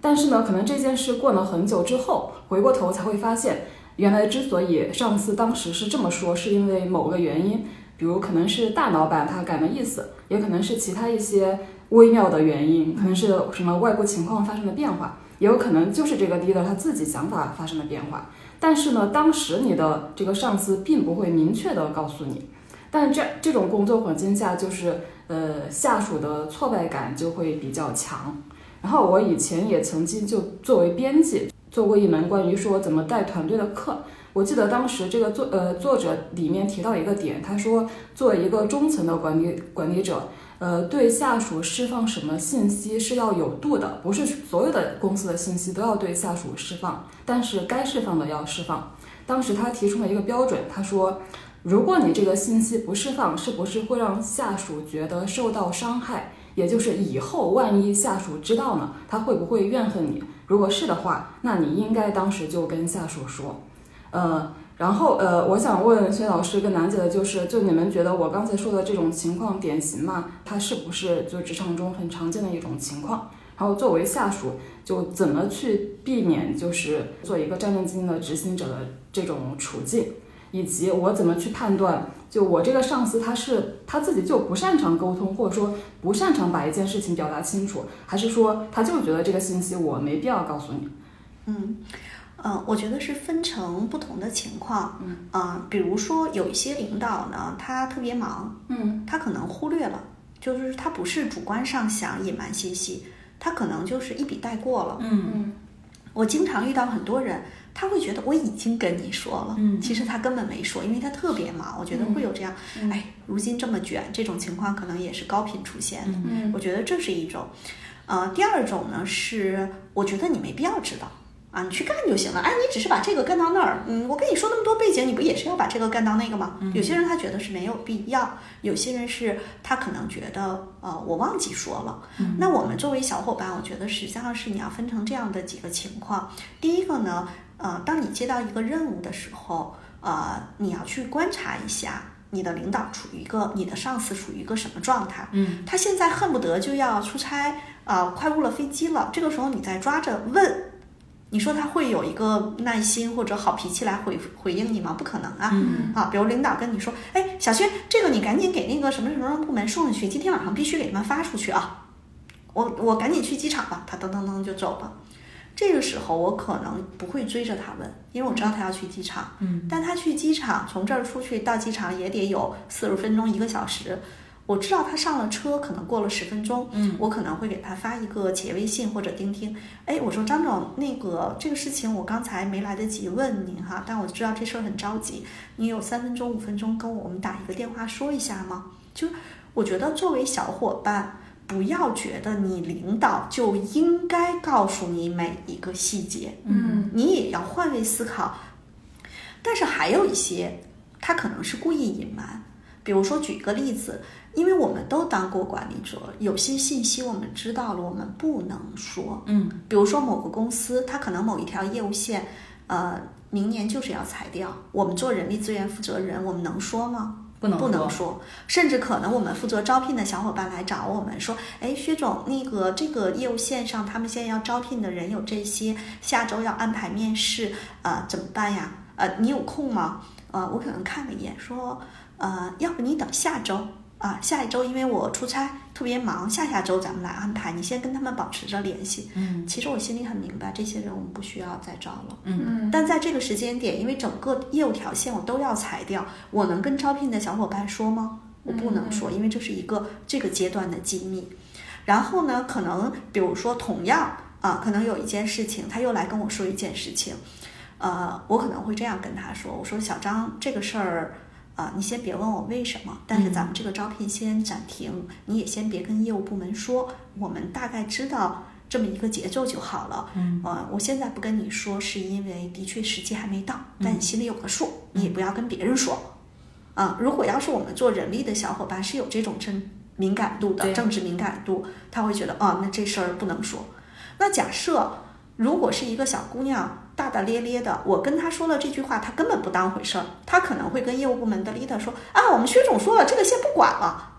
Speaker 3: 但是呢，可能这件事过了很久之后，回过头才会发现，原来之所以上司当时是这么说，是因为某个原因，比如可能是大老板他改了意思，也可能是其他一些微妙的原因，可能是什么外部情况发生了变化，也有可能就是这个 leader 他自己想法发生了变化。但是呢，当时你的这个上司并不会明确的告诉你。但这这种工作环境下，就是呃下属的挫败感就会比较强。然后我以前也曾经就作为编辑做过一门关于说怎么带团队的课。我记得当时这个作呃作者里面提到一个点，他说作为一个中层的管理管理者，呃对下属释放什么信息是要有度的，不是所有的公司的信息都要对下属释放，但是该释放的要释放。当时他提出了一个标准，他说。如果你这个信息不释放，是不是会让下属觉得受到伤害？也就是以后万一下属知道呢，他会不会怨恨你？如果是的话，那你应该当时就跟下属说。呃，然后呃，我想问薛老师跟楠姐的就是，就你们觉得我刚才说的这种情况典型吗？它是不是就职场中很常见的一种情况？然后作为下属，就怎么去避免就是做一个战战兢兢的执行者的这种处境？以及我怎么去判断，就我这个上司他是他自己就不擅长沟通，或者说不擅长把一件事情表达清楚，还是说他就觉得这个信息我没必要告诉你？
Speaker 1: 嗯，呃，我觉得是分成不同的情况。嗯，啊、比如说有一些领导呢，他特别忙，
Speaker 3: 嗯
Speaker 1: 他可能忽略了，就是他不是主观上想隐瞒信息，他可能就是一笔带过了。
Speaker 2: 嗯
Speaker 3: 嗯
Speaker 1: 我经常遇到很多人，他会觉得我已经跟你说了，
Speaker 2: 嗯
Speaker 1: 其实他根本没说，因为他特别忙。我觉得会有这样，
Speaker 3: 嗯
Speaker 1: 哎，如今这么卷，这种情况可能也是高频出现的。
Speaker 3: 嗯
Speaker 1: 我觉得这是一种。呃，第二种呢是，我觉得你没必要知道啊，你去干就行了。哎，你只是把这个干到那儿，嗯，我跟你说那么多背景，你不也是要把这个干到那个吗？有些人他觉得是没有必要，有些人是他可能觉得，呃，我忘记说了。那我们作为小伙伴，我觉得实际上是你要分成这样的几个情况。第一个呢，呃，当你接到一个任务的时候，呃，你要去观察一下。你的领导处于一个，你的上司处于一个什么状态？
Speaker 2: 嗯，
Speaker 1: 他现在恨不得就要出差，呃，快误了飞机了。这个时候你再抓着问，你说他会有一个耐心或者好脾气来回回应你吗？不可能啊！
Speaker 2: 嗯
Speaker 1: 啊，比如领导跟你说，哎，小薛，这个你赶紧给那个什么什么部门送上去，今天晚上必须给他们发出去啊！我我赶紧去机场吧，他噔噔噔就走了。这个时候我可能不会追着他问，因为我知道他要去机场。
Speaker 2: 嗯，
Speaker 1: 但他去机场，从这儿出去到机场也得有四十分钟一个小时。我知道他上了车，可能过了十分钟，
Speaker 2: 嗯，
Speaker 1: 我可能会给他发一个企业微信或者钉钉。哎，我说张总，那个这个事情我刚才没来得及问您哈，但我知道这事儿很着急，你有三分钟五分钟跟我们打一个电话说一下吗？就我觉得作为小伙伴。不要觉得你领导就应该告诉你每一个细节，
Speaker 3: 嗯
Speaker 1: 你也要换位思考。但是还有一些，他可能是故意隐瞒。比如说，举一个例子，因为我们都当过管理者，有些信息我们知道了，我们不能说。
Speaker 2: 嗯，
Speaker 1: 比如说某个公司，它可能某一条业务线，呃，明年就是要裁掉，我们做人力资源负责人，我们能说吗？
Speaker 2: 不能
Speaker 1: 不能
Speaker 2: 说
Speaker 1: 说，甚至可能我们负责招聘的小伙伴来找我们说，哎，薛总，那个这个业务线上他们现在要招聘的人有这些，下周要安排面试，呃，怎么办呀？呃，你有空吗？呃，我可能看了一眼，说，呃，要不你等下周啊，下一周因为我出差特别忙，下下周咱们来安排，你先跟他们保持着联系。
Speaker 2: 嗯
Speaker 1: 其实我心里很明白，这些人我们不需要再招了。
Speaker 2: 嗯
Speaker 1: 但在这个时间点，因为整个业务条线我都要裁掉，我能跟招聘的小伙伴说吗？我不能说，因为这是一个这个阶段的机密。然后呢，可能比如说同样啊，可能有一件事情，他又来跟我说一件事情，呃，我可能会这样跟他说：“我说小张，这个事儿。”啊，你先别问我为什么，但是咱们这个招聘先暂停，你也先别跟业务部门说，我们大概知道这么一个节奏就好了。
Speaker 2: 嗯，
Speaker 1: 呃，我现在不跟你说，是因为的确时机还没到，但你心里有个数，你也不要跟别人说。啊，如果要是我们做人力的小伙伴是有这种政敏感度的政治敏感度，他会觉得啊，那这事儿不能说。那假设如果是一个小姑娘，大大咧咧的，我跟他说了这句话，他根本不当回事儿，他可能会跟业务部门的 leader 说啊，我们薛总说了，这个先不管了，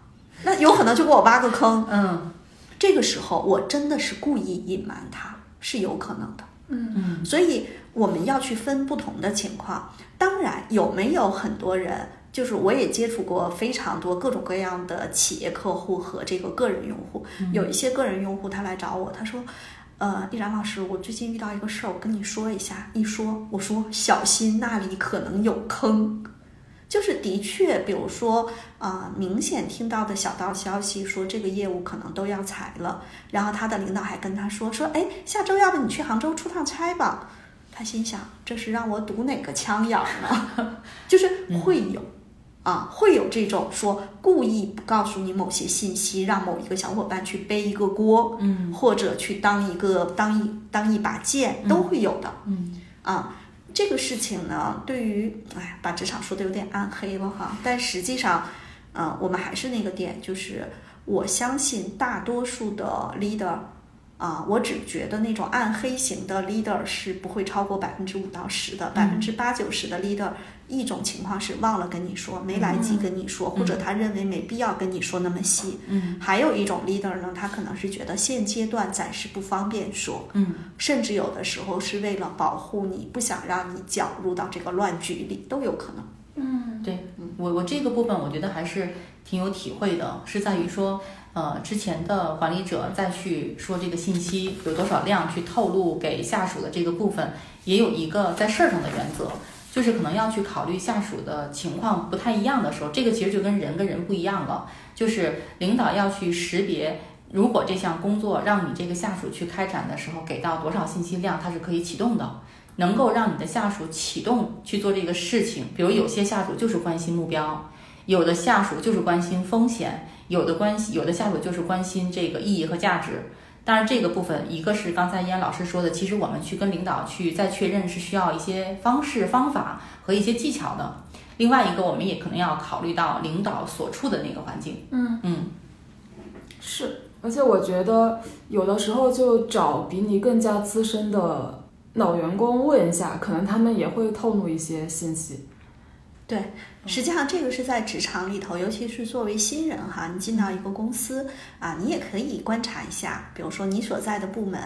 Speaker 1: 那有可能就给我挖个坑。
Speaker 2: 嗯
Speaker 1: 这个时候我真的是故意隐瞒他，是有可能的。
Speaker 2: 嗯嗯
Speaker 1: 所以我们要去分不同的情况。当然，有没有很多人，就是我也接触过非常多各种各样的企业客户和这个个人用户。有一些个人用户他来找我，他说：“呃，依然老师，我最近遇到一个事儿，我跟你说一下。”一说，我说小心那里可能有坑。就是的确，比如说啊、明显听到的小道消息说这个业务可能都要裁了，然后他的领导还跟他说说，哎，下周要不你去杭州出趟差吧？他心想，这是让我堵哪个枪眼儿呢？就是会有。啊，会有这种说故意不告诉你某些信息，让某一个小伙伴去背一个锅，
Speaker 2: 嗯
Speaker 1: 或者去当一个当一当一把剑，都会有的。
Speaker 2: 嗯
Speaker 1: 啊，这个事情呢，对于哎，把职场说的有点暗黑了哈，但实际上，呃，我们还是那个点，就是我相信大多数的 leader。啊，我只觉得那种暗黑型的 leader 是不会超过百分之五到十的，百分之八九十的 leader，一种情况是忘了跟你说，没来及跟你说，或者他认为没必要跟你说那么细。
Speaker 2: 嗯。
Speaker 1: 还有一种 leader 呢，他可能是觉得现阶段暂时不方便说，
Speaker 2: 嗯。
Speaker 1: 甚至有的时候是为了保护你，不想让你搅入到这个乱局里，都有可能。
Speaker 3: 嗯。
Speaker 2: 对我我这个部分我觉得还是挺有体会的，是在于说，呃，之前的管理者再去说这个信息有多少量去透露给下属的这个部分，也有一个在事儿上的原则，就是可能要去考虑下属的情况不太一样的时候，这个其实就跟人跟人不一样了，就是领导要去识别。如果这项工作让你这个下属去开展的时候，给到多少信息量，它是可以启动的。能够让你的下属启动去做这个事情。比如有些下属就是关心目标，有的下属就是关心风险，有的关系有的下属就是关心这个意义和价值。当然，这个部分一个是刚才依安老师说的，其实我们去跟领导去再确认是需要一些方式方法和一些技巧的。另外一个，我们也可能要考虑到领导所处的那个环境。
Speaker 3: 嗯
Speaker 2: 嗯
Speaker 3: 是，而且我觉得有的时候就找比你更加资深的老员工问一下，可能他们也会透露一些信息。
Speaker 1: 实际上，这个是在职场里头，尤其是作为新人哈，你进到一个公司啊，你也可以观察一下，比如说你所在的部门，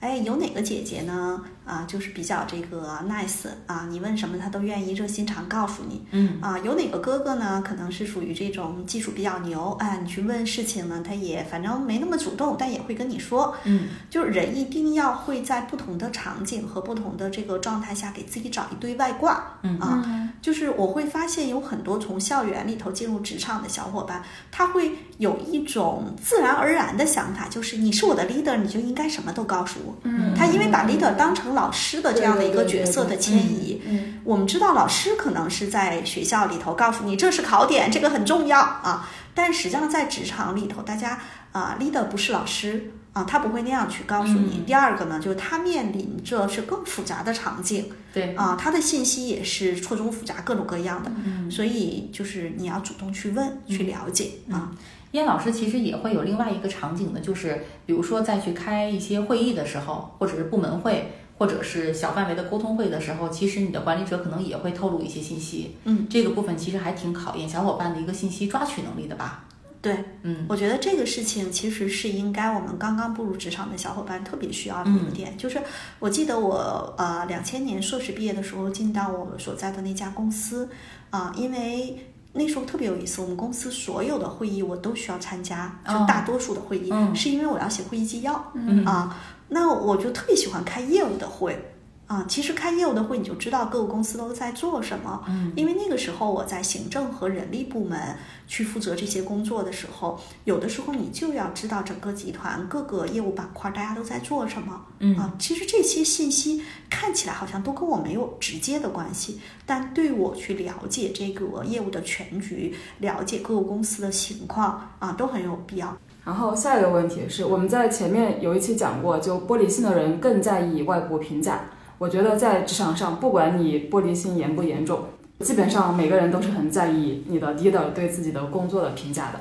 Speaker 1: 哎，有哪个姐姐呢？啊，就是比较这个 nice 啊，你问什么她都愿意热心肠告诉你。
Speaker 2: 嗯
Speaker 1: 啊，有哪个哥哥呢？可能是属于这种技术比较牛，哎，你去问事情呢，他也反正没那么主动，但也会跟你说。
Speaker 2: 嗯，
Speaker 1: 就是人一定要会在不同的场景和不同的这个状态下，给自己找一堆外挂。
Speaker 2: 嗯
Speaker 1: 啊，就是我会发现有很多从校园里头进入职场的小伙伴，他会有一种自然而然的想法，就是你是我的 leader，你就应该什么都告诉我。
Speaker 3: 嗯
Speaker 1: 他因为把 leader 当成老师的这样的一个角色的迁移，
Speaker 3: 嗯
Speaker 1: 我们知道老师可能是在学校里头告诉你这是考点，这个很重要啊，但实际上在职场里头，大家啊 leader 不是老师啊，他不会那样去告诉你。第二个呢，就是他面临着是更复杂的场景
Speaker 2: 对，
Speaker 1: 啊，他的信息也是错综复杂、各种各样的，
Speaker 2: 嗯
Speaker 1: 所以就是你要主动去问、去了解啊。
Speaker 2: 燕老师其实也会有另外一个场景的，就是比如说再去开一些会议的时候，或者是部门会，或者是小范围的沟通会的时候，其实你的管理者可能也会透露一些信息。
Speaker 1: 嗯，
Speaker 2: 这个部分其实还挺考验小伙伴的一个信息抓取能力的吧？
Speaker 1: 对，
Speaker 2: 嗯
Speaker 1: 我觉得这个事情其实是应该我们刚刚步入职场的小伙伴特别需要的一个点。就是我记得我呃两千年硕士毕业的时候进到我们所在的那家公司啊、因为那时候特别有意思，我们公司所有的会议我都需要参加，就
Speaker 2: 哦
Speaker 1: 大多数的会议，
Speaker 2: 嗯
Speaker 1: 是因为我要写会议纪要。
Speaker 2: 嗯
Speaker 1: 啊，那我就特别喜欢开业务的会。啊，其实开业务的会，你就知道各个公司都在做什么。
Speaker 2: 嗯，
Speaker 1: 因为那个时候我在行政和人力部门去负责这些工作的时候，有的时候你就要知道整个集团各个业务板块大家都在做什么。
Speaker 2: 嗯
Speaker 1: 啊，其实这些信息看起来好像都跟我没有直接的关系，但对我去了解这个业务的全局，了解各个公司的情况啊，都很有必要。
Speaker 3: 然后下一个问题是，我们在前面有一期讲过，就玻璃心的人更在意外部评价。我觉得在职场上，不管你玻璃心严不严重，基本上每个人都是很在意你的 leader 对自己的工作的评价的。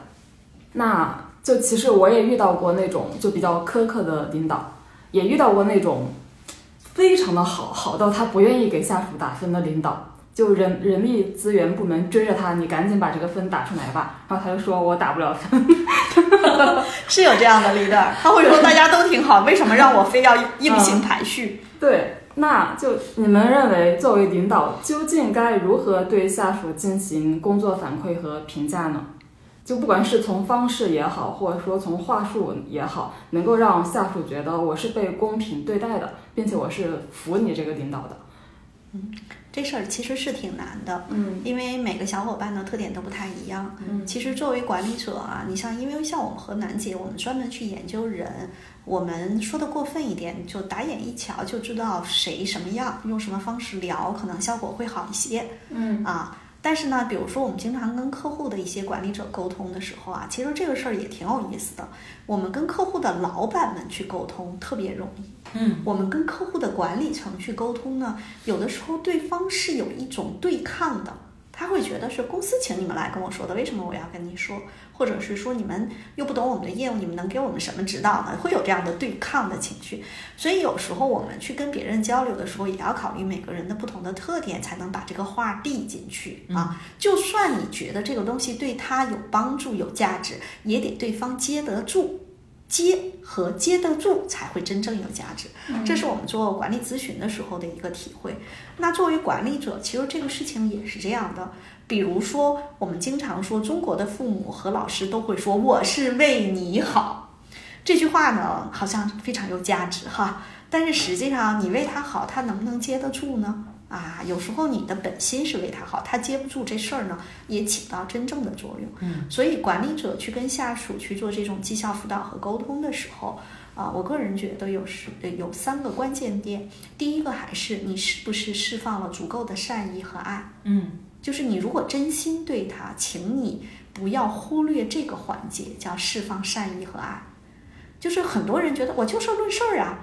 Speaker 3: 那就其实我也遇到过那种就比较苛刻的领导，也遇到过那种非常的好，好到他不愿意给下属打分的领导。就人人力资源部门追着他，你赶紧把这个分打出来吧。然后他就说我打不了分。
Speaker 1: 是有这样的 leader，他会说大家都挺好，为什么让我非要硬性排序？
Speaker 3: 对，那就你们认为作为领导，究竟该如何对下属进行工作反馈和评价呢？就不管是从方式也好，或者说从话术也好，能够让下属觉得我是被公平对待的，并且我是服你这个领导的。
Speaker 1: 嗯这事儿其实是挺难的，
Speaker 3: 嗯
Speaker 1: 因为每个小伙伴的特点都不太一样。
Speaker 3: 嗯
Speaker 1: 其实作为管理者啊，你像因为像我们和楠姐，我们专门去研究人，我们说的过分一点，就打眼一瞧就知道谁什么样，用什么方式聊，可能效果会好一些
Speaker 3: 嗯
Speaker 1: 啊。但是呢，比如说我们经常跟客户的一些管理者沟通的时候啊，其实这个事儿也挺有意思的。我们跟客户的老板们去沟通特别容易，
Speaker 2: 嗯
Speaker 1: 我们跟客户的管理层去沟通呢，有的时候对方是有一种对抗的，他会觉得是公司请你们来跟我说的，为什么我要跟你说？或者是说你们又不懂我们的业务，你们能给我们什么指导呢？会有这样的对抗的情绪。所以有时候我们去跟别人交流的时候，也要考虑每个人的不同的特点，才能把这个话递进去啊。就算你觉得这个东西对他有帮助、有价值，也得对方接得住。接和接得住才会真正有价值，这是我们做管理咨询的时候的一个体会。那作为管理者，其实这个事情也是这样的。比如说，我们经常说，中国的父母和老师都会说“我是为你好”，这句话呢，好像非常有价值哈。但是实际上，你为他好，他能不能接得住呢？啊，有时候你的本心是为他好，他接不住这事儿呢，也起不到真正的作用。
Speaker 2: 嗯，
Speaker 1: 所以管理者去跟下属去做这种绩效辅导和沟通的时候，啊，我个人觉得有时有三个关键点。第一个还是你是不是释放了足够的善意和爱，
Speaker 2: 嗯
Speaker 1: 就是你如果真心对他，请你不要忽略这个环节，叫释放善意和爱。就是很多人觉得我就事论事儿啊。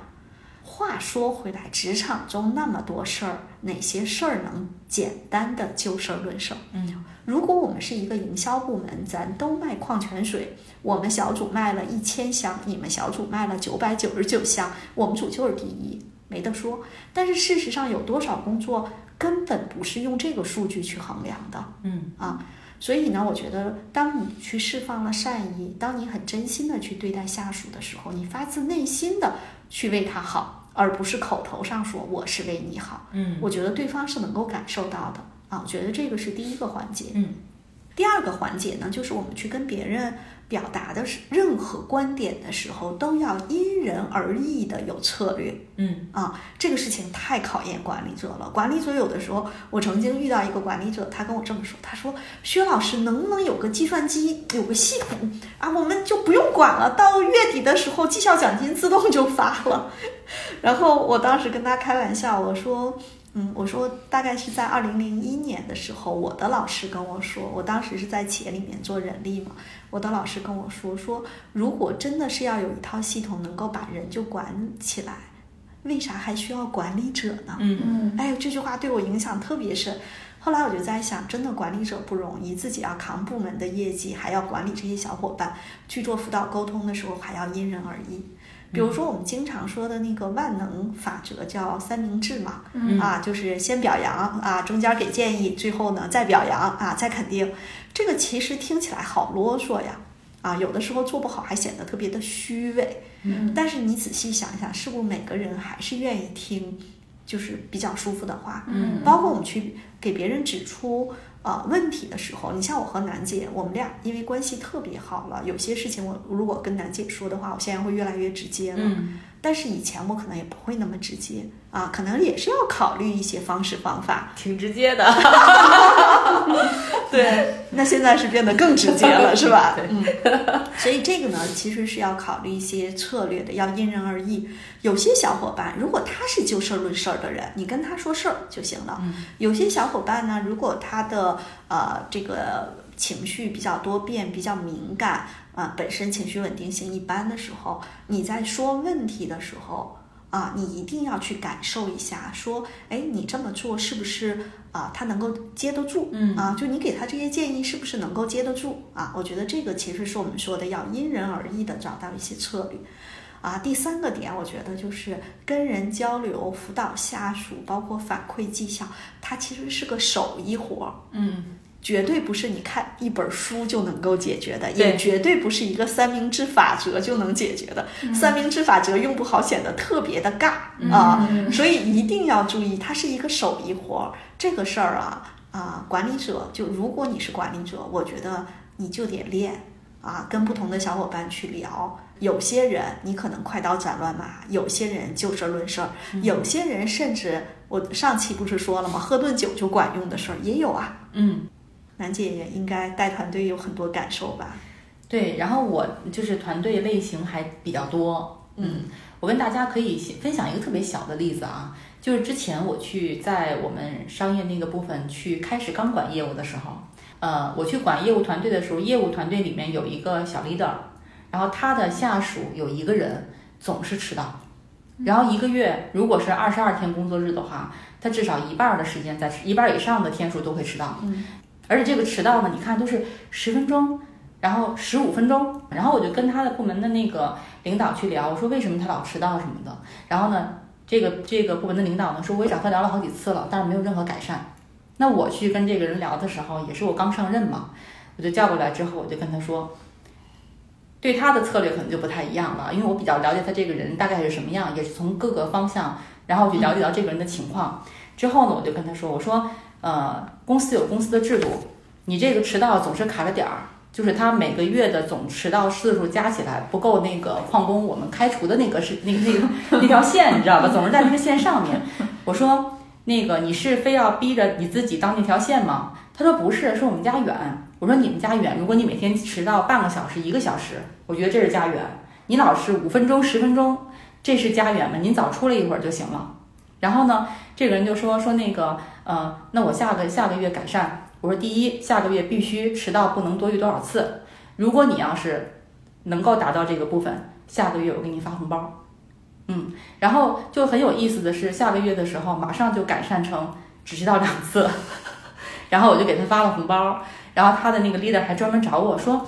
Speaker 1: 话说回来，职场中那么多事儿，哪些事儿能简单的就事儿论事儿？
Speaker 2: 嗯，
Speaker 1: 如果我们是一个营销部门，咱都卖矿泉水，我们小组卖了一千箱，你们小组卖了九百九十九箱，我们组就是第一，没得说。但是事实上，有多少工作根本不是用这个数据去衡量的。
Speaker 2: 嗯
Speaker 1: 啊，所以呢，我觉得当你去释放了善意，当你很真心的去对待下属的时候，你发自内心的去为他好，而不是口头上说我是为你好，
Speaker 2: 嗯
Speaker 1: 我觉得对方是能够感受到的啊。我觉得这个是第一个环节。
Speaker 2: 嗯
Speaker 1: 第二个环节呢，就是我们去跟别人表达的是任何观点的时候，都要因人而异的有策略。
Speaker 2: 嗯
Speaker 1: 啊，这个事情太考验管理者了。管理者有的时候，我曾经遇到一个管理者，他跟我这么说，他说：“薛老师，能不能有个计算机，有个系统啊，我们就不用管了，到月底的时候绩效奖金自动就发了。”然后我当时跟他开玩笑，我说。嗯，我说大概是在二零零一年的时候，我的老师跟我说，我当时是在企业里面做人力嘛，我的老师跟我说，说如果真的是要有一套系统能够把人就管起来，为啥还需要管理者呢？
Speaker 2: 嗯
Speaker 3: 嗯
Speaker 1: 哎，这句话对我影响特别深。后来我就在想，真的管理者不容易，自己要扛部门的业绩，还要管理这些小伙伴，去做辅导沟通的时候还要因人而异。比如说我们经常说的那个万能法则，叫三明治嘛，
Speaker 3: 嗯
Speaker 1: 啊，就是先表扬啊，中间给建议，最后呢再表扬啊，再肯定。这个其实听起来好啰嗦呀，啊，有的时候做不好还显得特别的虚伪。
Speaker 3: 嗯
Speaker 1: 但是你仔细想一想，是不是每个人还是愿意听，就是比较舒服的话？
Speaker 3: 嗯
Speaker 1: 包括我们去给别人指出啊问题的时候，你像我和楠姐，我们俩因为关系特别好了，有些事情我如果跟楠姐说的话，我现在会越来越直接了。但是以前我可能也不会那么直接啊，可能也是要考虑一些方式方法。
Speaker 2: 挺直接的。
Speaker 1: 对，那现在是变得更直接了，是吧？
Speaker 2: 对
Speaker 1: 嗯，所以这个呢，其实是要考虑一些策略的，要因人而异。有些小伙伴，如果他是就事论事儿的人，你跟他说事儿就行了。
Speaker 2: 嗯
Speaker 1: 有些小伙伴呢，如果他的呃这个情绪比较多变、比较敏感，啊、本身情绪稳定性一般的时候，你在说问题的时候。啊，你一定要去感受一下，说，哎，你这么做是不是啊，他能够接得住？
Speaker 2: 嗯
Speaker 1: 啊，就你给他这些建议是不是能够接得住？啊，我觉得这个其实是我们说的要因人而异的找到一些策略。啊，第三个点，我觉得就是跟人交流、辅导下属，包括反馈绩效，它其实是个手艺活儿。
Speaker 2: 嗯
Speaker 1: 绝对不是你看一本书就能够解决的，也绝对不是一个三明治法则就能解决的。三明治法则用不好，显得特别的尬、啊。
Speaker 3: 嗯
Speaker 1: 所以一定要注意，它是一个手艺活儿。这个事儿啊啊，管理者就如果你是管理者，我觉得你就得练啊，跟不同的小伙伴去聊。有些人你可能快刀斩乱麻，有些人就事论事儿，有些人甚至我上期不是说了吗？喝顿酒就管用的事儿也有啊。
Speaker 2: 嗯，
Speaker 1: 楠姐也应该带团队有很多感受吧？
Speaker 2: 对。然后我就是团队类型还比较多。嗯，我跟大家可以分享一个特别小的例子啊，就是之前我去在我们商业那个部分去开始刚管业务的时候，呃，我去管业务团队的时候，业务团队里面有一个小 leader，然后他的下属有一个人总是迟到，然后一个月如果是二十二天工作日的话，他至少一半儿的时间在，一半儿以上的天数都会迟到。
Speaker 1: 嗯，
Speaker 2: 而且这个迟到呢，你看都是十分钟，然后十五分钟，然后我就跟他的部门的那个领导去聊，我说为什么他老迟到什么的，然后呢，这个这个部门的领导呢说我也找他聊了好几次了，但是没有任何改善。那我去跟这个人聊的时候，也是我刚上任嘛，我就叫过来之后，我就跟他说，对他的策略可能就不太一样了，因为我比较了解他这个人大概是什么样，也是从各个方向，然后去了解到这个人的情况。之后呢，我就跟他说，我说，呃，公司有公司的制度，你这个迟到总是卡着点儿，就是他每个月的总迟到次数加起来不够那个矿工我们开除的那个是 那个那个那条线，你知道吧？总是在那个线上面。我说，那个你是非要逼着你自己当那条线吗？他说不是，是我们家远。我说你们家远，如果你每天迟到半个小时、一个小时，我觉得这是家远。你老是五分钟、十分钟，这是家远吗？您早出来一会儿就行了。然后呢，这个人就说说那个，呃，那我下个下个月改善。我说第一，下个月必须迟到不能多于多少次。如果你要是能够达到这个部分，下个月我给你发红包。嗯，然后就很有意思的是，下个月的时候马上就改善成只迟到两次，然后我就给他发了红包。然后他的那个 leader 还专门找我说：“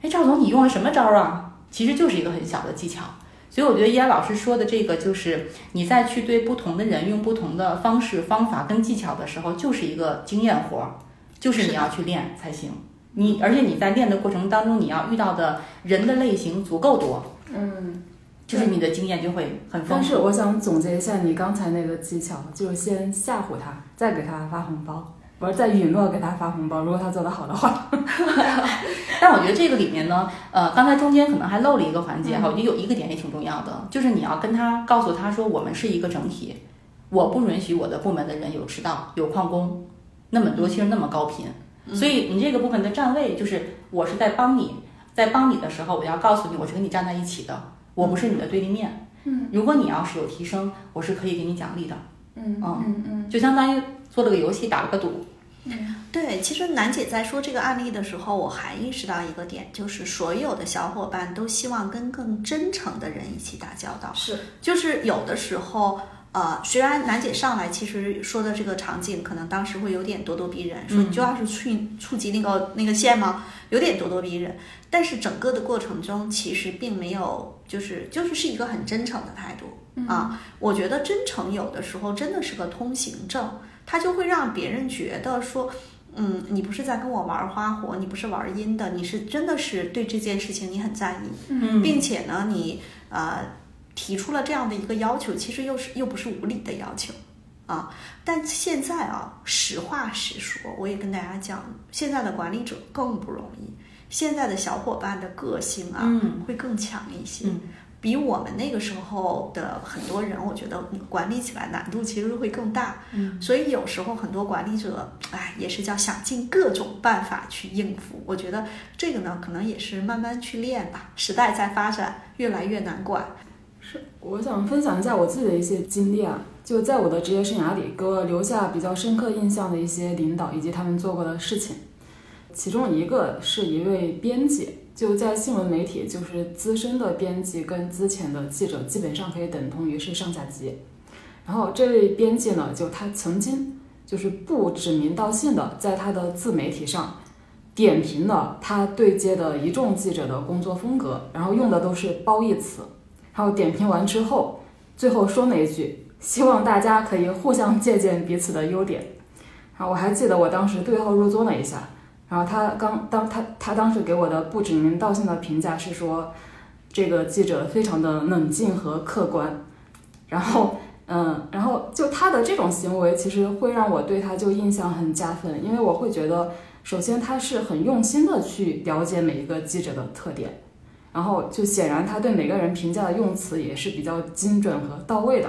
Speaker 2: 哎，赵总，你用了什么招啊？”其实就是一个很小的技巧。所以我觉得依然老师说的这个，就是你在去对不同的人用不同的方式、方法跟技巧的时候，就是一个经验活儿，就是你要去练才行。你而且你在练的过程当中，你要遇到的人的类型足够多，
Speaker 3: 嗯，
Speaker 2: 就是你的经验就会很丰富。
Speaker 3: 但是我想总结一下你刚才那个技巧，就是先吓唬他，再给他发红包，不是在允诺给他发红包，如果他做得好的话。
Speaker 2: 但我觉得这个里面呢，呃，刚才中间可能还漏了一个环节哈，我觉得有一个点也挺重要的，就是你要跟他告诉他说，我们是一个整体，我不允许我的部门的人有迟到、有旷工，那么多其实那么高频，所以你这个部分的站位就是我是在帮你，在帮你的时候，我要告诉你，我是跟你站在一起的，我不是你的对立面。
Speaker 3: 嗯，
Speaker 2: 如果你要是有提升，我是可以给你奖励的，
Speaker 3: 嗯
Speaker 2: 嗯。
Speaker 3: 嗯嗯。
Speaker 2: 就相当于做了个游戏，打了个赌。
Speaker 1: 嗯对，其实楠姐在说这个案例的时候，我还意识到一个点，就是所有的小伙伴都希望跟更真诚的人一起打交道。
Speaker 3: 是，
Speaker 1: 就是有的时候，呃，虽然楠姐上来其实说的这个场景，可能当时会有点咄咄逼人，说你就要是触触及那个那个线吗？有点咄咄逼人。但是整个的过程中，其实并没有，就是就是是一个很真诚的态度、啊。我觉得真诚有的时候真的是个通行证，它就会让别人觉得说。嗯，你不是在跟我玩花活，你不是玩阴的，你是真的是对这件事情你很在意，
Speaker 2: 嗯
Speaker 1: 并且呢，你呃提出了这样的一个要求，其实又是又不是无理的要求啊。但现在啊，实话实说，我也跟大家讲，现在的管理者更不容易，现在的小伙伴的个性啊，
Speaker 2: 嗯
Speaker 1: 会更强一些。
Speaker 2: 嗯
Speaker 1: 比我们那个时候的很多人，我觉得管理起来难度其实会更大。
Speaker 2: 嗯，
Speaker 1: 所以有时候很多管理者，哎，也是叫想尽各种办法去应付。我觉得这个呢，可能也是慢慢去练吧。时代在发展，越来越难管。
Speaker 3: 是，我想分享一下我自己的一些经历啊，就在我的职业生涯里，给我留下比较深刻印象的一些领导以及他们做过的事情。其中一个是一位编辑，就在新闻媒体，就是资深的编辑跟资浅的记者基本上可以等同于是上下级。然后这位编辑呢，就他曾经就是不指名道姓的在他的自媒体上点评了他对接的一众记者的工作风格，然后用的都是褒义词。然后点评完之后，最后说了一句：“希望大家可以互相借鉴彼此的优点。”啊我还记得我当时对号入座了一下。然后他刚当他他当时给我的不指名道姓的评价是说，这个记者非常的冷静和客观。然后嗯，然后就他的这种行为，其实会让我对他就印象很加分，因为我会觉得，首先他是很用心的去了解每一个记者的特点。然后就显然他对每个人评价的用词也是比较精准和到位的。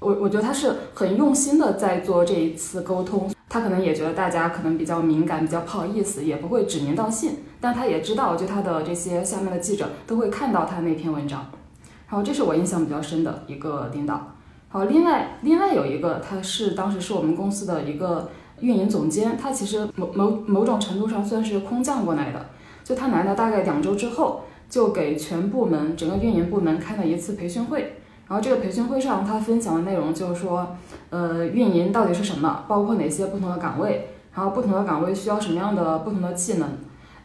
Speaker 3: 我我觉得他是很用心的在做这一次沟通，他可能也觉得大家可能比较敏感，比较不好意思，也不会指名道姓，但他也知道，就他的这些下面的记者都会看到他那篇文章。然后这是我印象比较深的一个领导。好，另外另外有一个，他是当时是我们公司的一个运营总监，他其实某某某种程度上算是空降过来的，就他来了大概两周之后。就给全部门整个运营部门开了一次培训会，然后这个培训会上他分享的内容就是说，呃，运营到底是什么，包括哪些不同的岗位，然后不同的岗位需要什么样的不同的技能，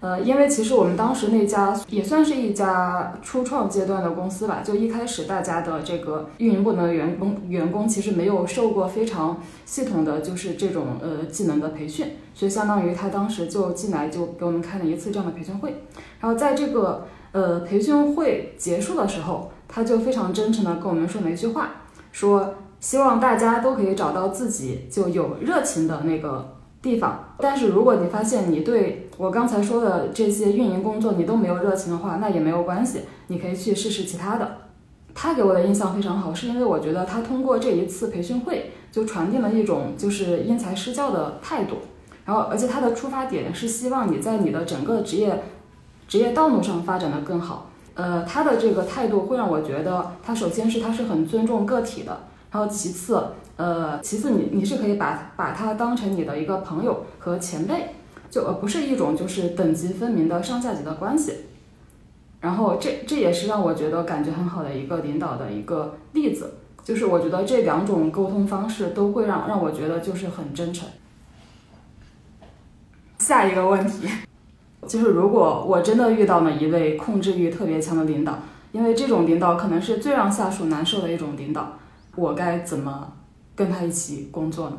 Speaker 3: 呃，因为其实我们当时那家也算是一家初创阶段的公司吧，就一开始大家的这个运营部门的员工员工其实没有受过非常系统的就是这种呃技能的培训，所以相当于他当时就进来就给我们开了一次这样的培训会，然后在这个。呃，培训会结束的时候，他就非常真诚的跟我们说了一句话，说希望大家都可以找到自己就有热情的那个地方。但是如果你发现你对我刚才说的这些运营工作你都没有热情的话，那也没有关系，你可以去试试其他的。他给我的印象非常好，是因为我觉得他通过这一次培训会就传递了一种就是因材施教的态度，然后而且他的出发点是希望你在你的整个职业。职业道路上发展的更好，呃，他的这个态度会让我觉得，他首先是他是很尊重个体的，然后其次，呃，其次你你是可以把把他当成你的一个朋友和前辈，就而不是一种就是等级分明的上下级的关系，然后这这也是让我觉得感觉很好的一个领导的一个例子，就是我觉得这两种沟通方式都会让让我觉得就是很真诚。下一个问题。就是如果我真的遇到了一位控制欲特别强的领导，因为这种领导可能是最让下属难受的一种领导，我该怎么跟他一起工作呢？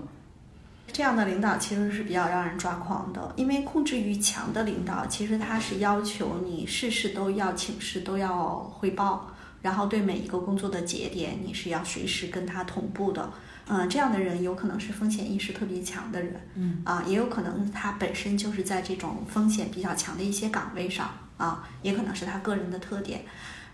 Speaker 1: 这样的领导其实是比较让人抓狂的，因为控制欲强的领导，其实他是要求你事事都要请示，都要汇报，然后对每一个工作的节点，你是要随时跟他同步的。嗯，这样的人有可能是风险意识特别强的人，
Speaker 2: 嗯
Speaker 1: 啊，也有可能他本身就是在这种风险比较强的一些岗位上啊，也可能是他个人的特点。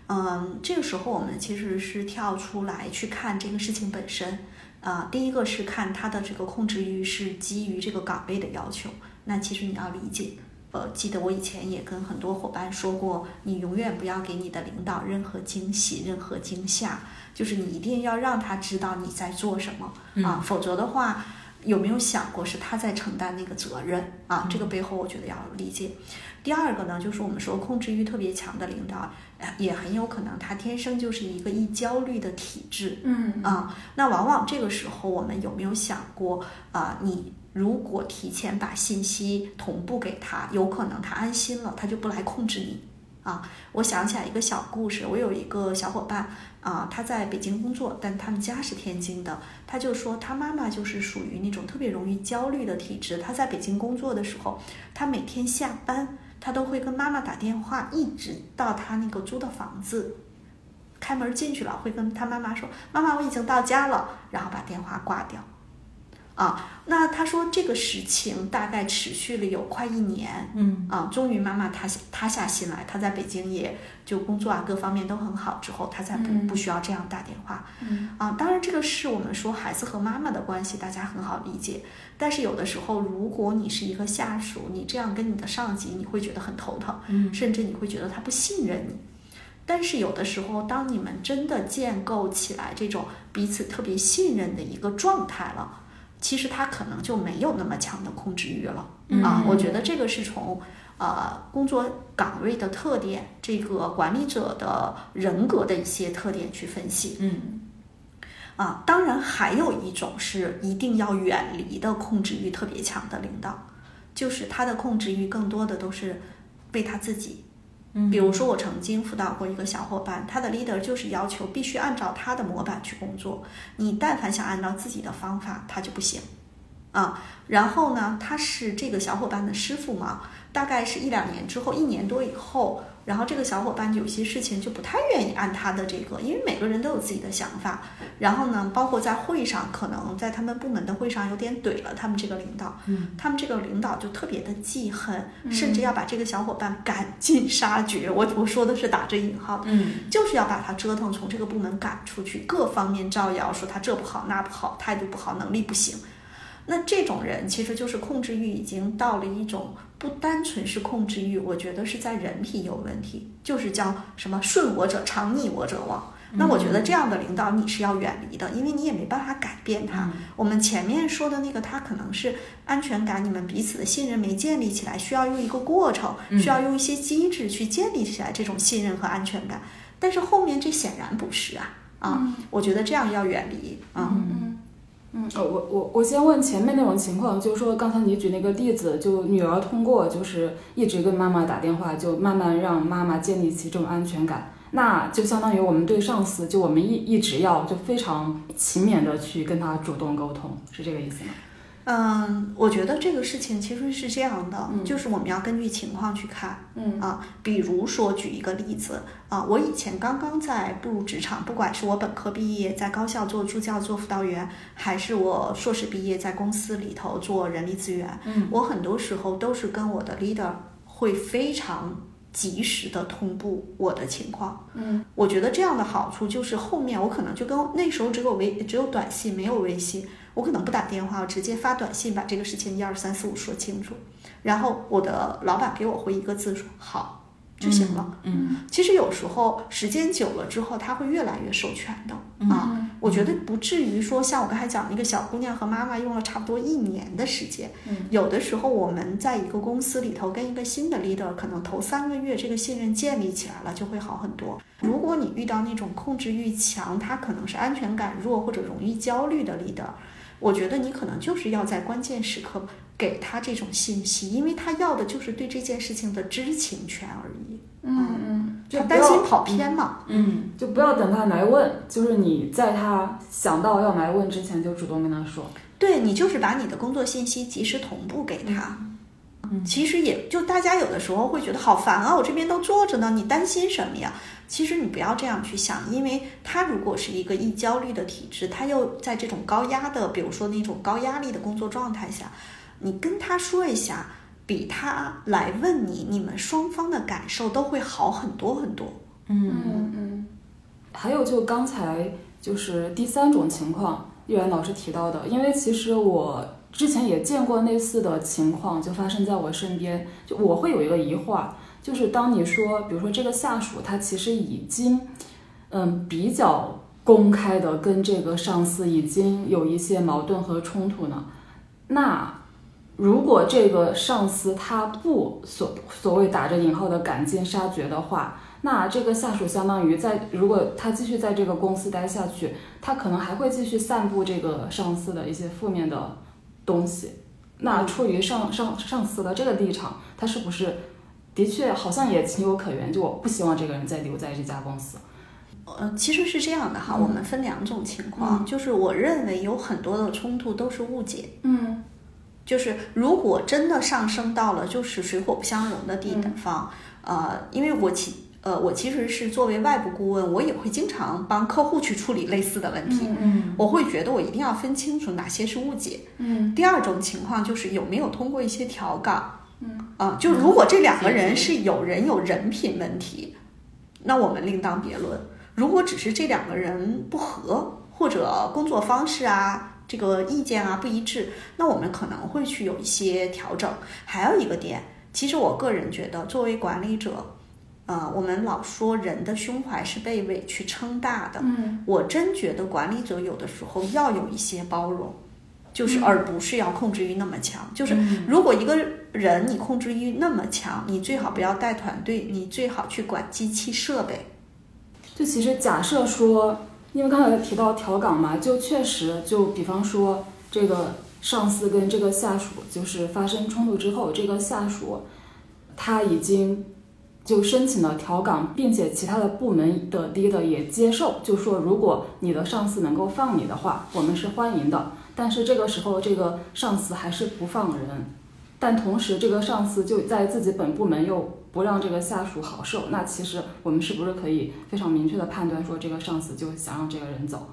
Speaker 1: 嗯，这个时候我们其实是跳出来去看这个事情本身。啊，第一个是看他的这个控制欲是基于这个岗位的要求。那其实你要理解，呃，记得我以前也跟很多伙伴说过，你永远不要给你的领导任何惊喜、任何惊吓，就是你一定要让他知道你在做什么啊，否则的话，有没有想过是他在承担那个责任啊？这个背后我觉得要理解。第二个呢，就是我们说控制欲特别强的领导，也很有可能他天生就是一个易焦虑的体质。
Speaker 3: 嗯
Speaker 1: 啊，那往往这个时候，我们有没有想过啊？你如果提前把信息同步给他，有可能他安心了，他就不来控制你啊。我想起来一个小故事，我有一个小伙伴啊，他在北京工作，但他们家是天津的，他就说他妈妈就是属于那种特别容易焦虑的体质。他在北京工作的时候，他每天下班。他都会跟妈妈打电话，一直到他那个租的房子开门进去了，会跟他妈妈说：“妈妈，我已经到家了。”然后把电话挂掉。啊，那他说这个事情大概持续了有快一年。
Speaker 2: 嗯
Speaker 1: 啊，终于妈妈塌塌下心来，她在北京也就工作啊各方面都很好之后，她才不不需要这样打电话。
Speaker 3: 嗯
Speaker 1: 啊，当然这个是我们说孩子和妈妈的关系，大家很好理解。但是有的时候，如果你是一个下属，你这样跟你的上级，你会觉得很头疼，
Speaker 2: 嗯
Speaker 1: 甚至你会觉得他不信任你。但是有的时候，当你们真的建构起来这种彼此特别信任的一个状态了，其实他可能就没有那么强的控制欲了、啊。
Speaker 2: 嗯
Speaker 1: 我觉得这个是从呃工作岗位的特点，这个管理者的人格的一些特点去分析。
Speaker 2: 嗯
Speaker 1: 啊，当然还有一种是一定要远离的控制欲特别强的领导，就是他的控制欲更多的都是被他自己。
Speaker 2: 嗯
Speaker 1: 比如说，我曾经辅导过一个小伙伴，他的 leader 就是要求必须按照他的模板去工作，你但凡想按照自己的方法，他就不行。啊，然后呢，他是这个小伙伴的师傅嘛，大概是一两年之后，一年多以后，然后这个小伙伴有些事情就不太愿意按他的这个，因为每个人都有自己的想法。然后呢，包括在会上，可能在他们部门的会上有点怼了他们这个领导，
Speaker 2: 嗯，
Speaker 1: 他们这个领导就特别的记恨，甚至要把这个小伙伴赶尽杀绝。我我说的是打着引号的，
Speaker 2: 嗯
Speaker 1: 就是要把他折腾从这个部门赶出去，各方面造谣，说他这不好那不好，态度不好，能力不行。那这种人其实就是控制欲已经到了一种不单纯是控制欲，我觉得是在人品有问题，就是叫什么顺我者昌，逆我者亡。那我觉得这样的领导你是要远离的，因为你也没办法改变他。我们前面说的那个，他可能是安全感，你们彼此的信任没建立起来，需要用一个过程，需要用一些机制去建立起来这种信任和安全感。但是后面这显然不是啊啊！我觉得这样要远离啊。
Speaker 3: 嗯呃，我我我先问前面那种情况，就是说刚才你举那个例子，就女儿通过就是一直跟妈妈打电话，就慢慢让妈妈建立起这种安全感，那就相当于我们对上司，就我们一一直要就非常勤勉的去跟他主动沟通，是这个意思吗？
Speaker 1: 嗯，我觉得这个事情其实是这样的，就是我们要根据情况去看。
Speaker 3: 嗯
Speaker 1: 啊，比如说举一个例子啊，我以前刚刚在步入职场，不管是我本科毕业在高校做助教、做辅导员，还是我硕士毕业在公司里头做人力资源，
Speaker 3: 嗯
Speaker 1: 我很多时候都是跟我的 leader 会非常及时的同步我的情况。
Speaker 3: 嗯
Speaker 1: 我觉得这样的好处就是后面我可能就跟那时候只有微只有短信没有微信，我可能不打电话，我直接发短信把这个事情一二三四五说清楚，然后我的老板给我回一个字说好就行了。
Speaker 2: 嗯
Speaker 1: 其实有时候时间久了之后，他会越来越授权的啊。我觉得不至于说像我刚才讲那个小姑娘和妈妈用了差不多一年的时间。
Speaker 3: 嗯
Speaker 1: 有的时候我们在一个公司里头跟一个新的 leader，可能头三个月这个信任建立起来了，就会好很多。如果你遇到那种控制欲强，他可能是安全感弱或者容易焦虑的 leader，我觉得你可能就是要在关键时刻给他这种信息，因为他要的就是对这件事情的知情权而已。
Speaker 3: 嗯嗯就
Speaker 1: 担心跑偏嘛。
Speaker 2: 嗯，
Speaker 3: 就不要等他来问，就是你在他想到要来问之前就主动跟他说。
Speaker 1: 对你就是把你的工作信息及时同步给他。其实也就大家有的时候会觉得好烦啊，我这边都坐着呢，你担心什么呀？其实你不要这样去想，因为他如果是一个易焦虑的体质，他又在这种高压的，比如说那种高压力的工作状态下，你跟他说一下，比他来问你，你们双方的感受都会好很多很多。
Speaker 3: 嗯嗯。还有就刚才就是第三种情况，玉然老师提到的，因为其实我之前也见过类似的情况，就发生在我身边，就我会有一个疑惑，就是当你说，比如说这个下属他其实已经，嗯，比较公开的跟这个上司已经有一些矛盾和冲突呢，那如果这个上司他不所所谓打着引号的赶尽杀绝的话，那这个下属相当于在如果他继续在这个公司待下去，他可能还会继续散布这个上司的一些负面的东西。那出于上上上司的这个立场，他是不是的确好像也情有可原？就我不希望这个人再留在这家公司。
Speaker 1: 呃，其实是这样的哈，我们分两种情况，就是我认为有很多的冲突都是误解。
Speaker 3: 嗯
Speaker 1: 就是如果真的上升到了就是水火不相容的地方，呃，因为我其呃我其实是作为外部顾问，我也会经常帮客户去处理类似的问题。
Speaker 2: 嗯
Speaker 1: 我会觉得我一定要分清楚哪些是误解。
Speaker 3: 嗯
Speaker 1: 第二种情况就是有没有通过一些调岗。
Speaker 3: 嗯
Speaker 1: 啊、就如果这两个人是有人有人品问题，那我们另当别论。如果只是这两个人不合，或者工作方式啊、这个意见啊不一致，那我们可能会去有一些调整。还有一个点，其实我个人觉得，作为管理者，呃，我们老说人的胸怀是被委屈撑大的，
Speaker 3: 嗯
Speaker 1: 我真觉得管理者有的时候要有一些包容，就是而不是要控制欲那么强。就是如果一个人你控制欲那么强，你最好不要带团队，你最好去管机器设备。
Speaker 3: 就其实假设说，因为刚才提到调岗嘛，就确实就比方说这个上司跟这个下属就是发生冲突之后，这个下属他已经就申请了调岗，并且其他的部门的 leader 也接受，就说如果你的上司能够放你的话，我们是欢迎的。但是这个时候，这个上司还是不放人，但同时这个上司就在自己本部门又不让这个下属好受，那其实我们是不是可以非常明确的判断说，这个上司就想让这个人走？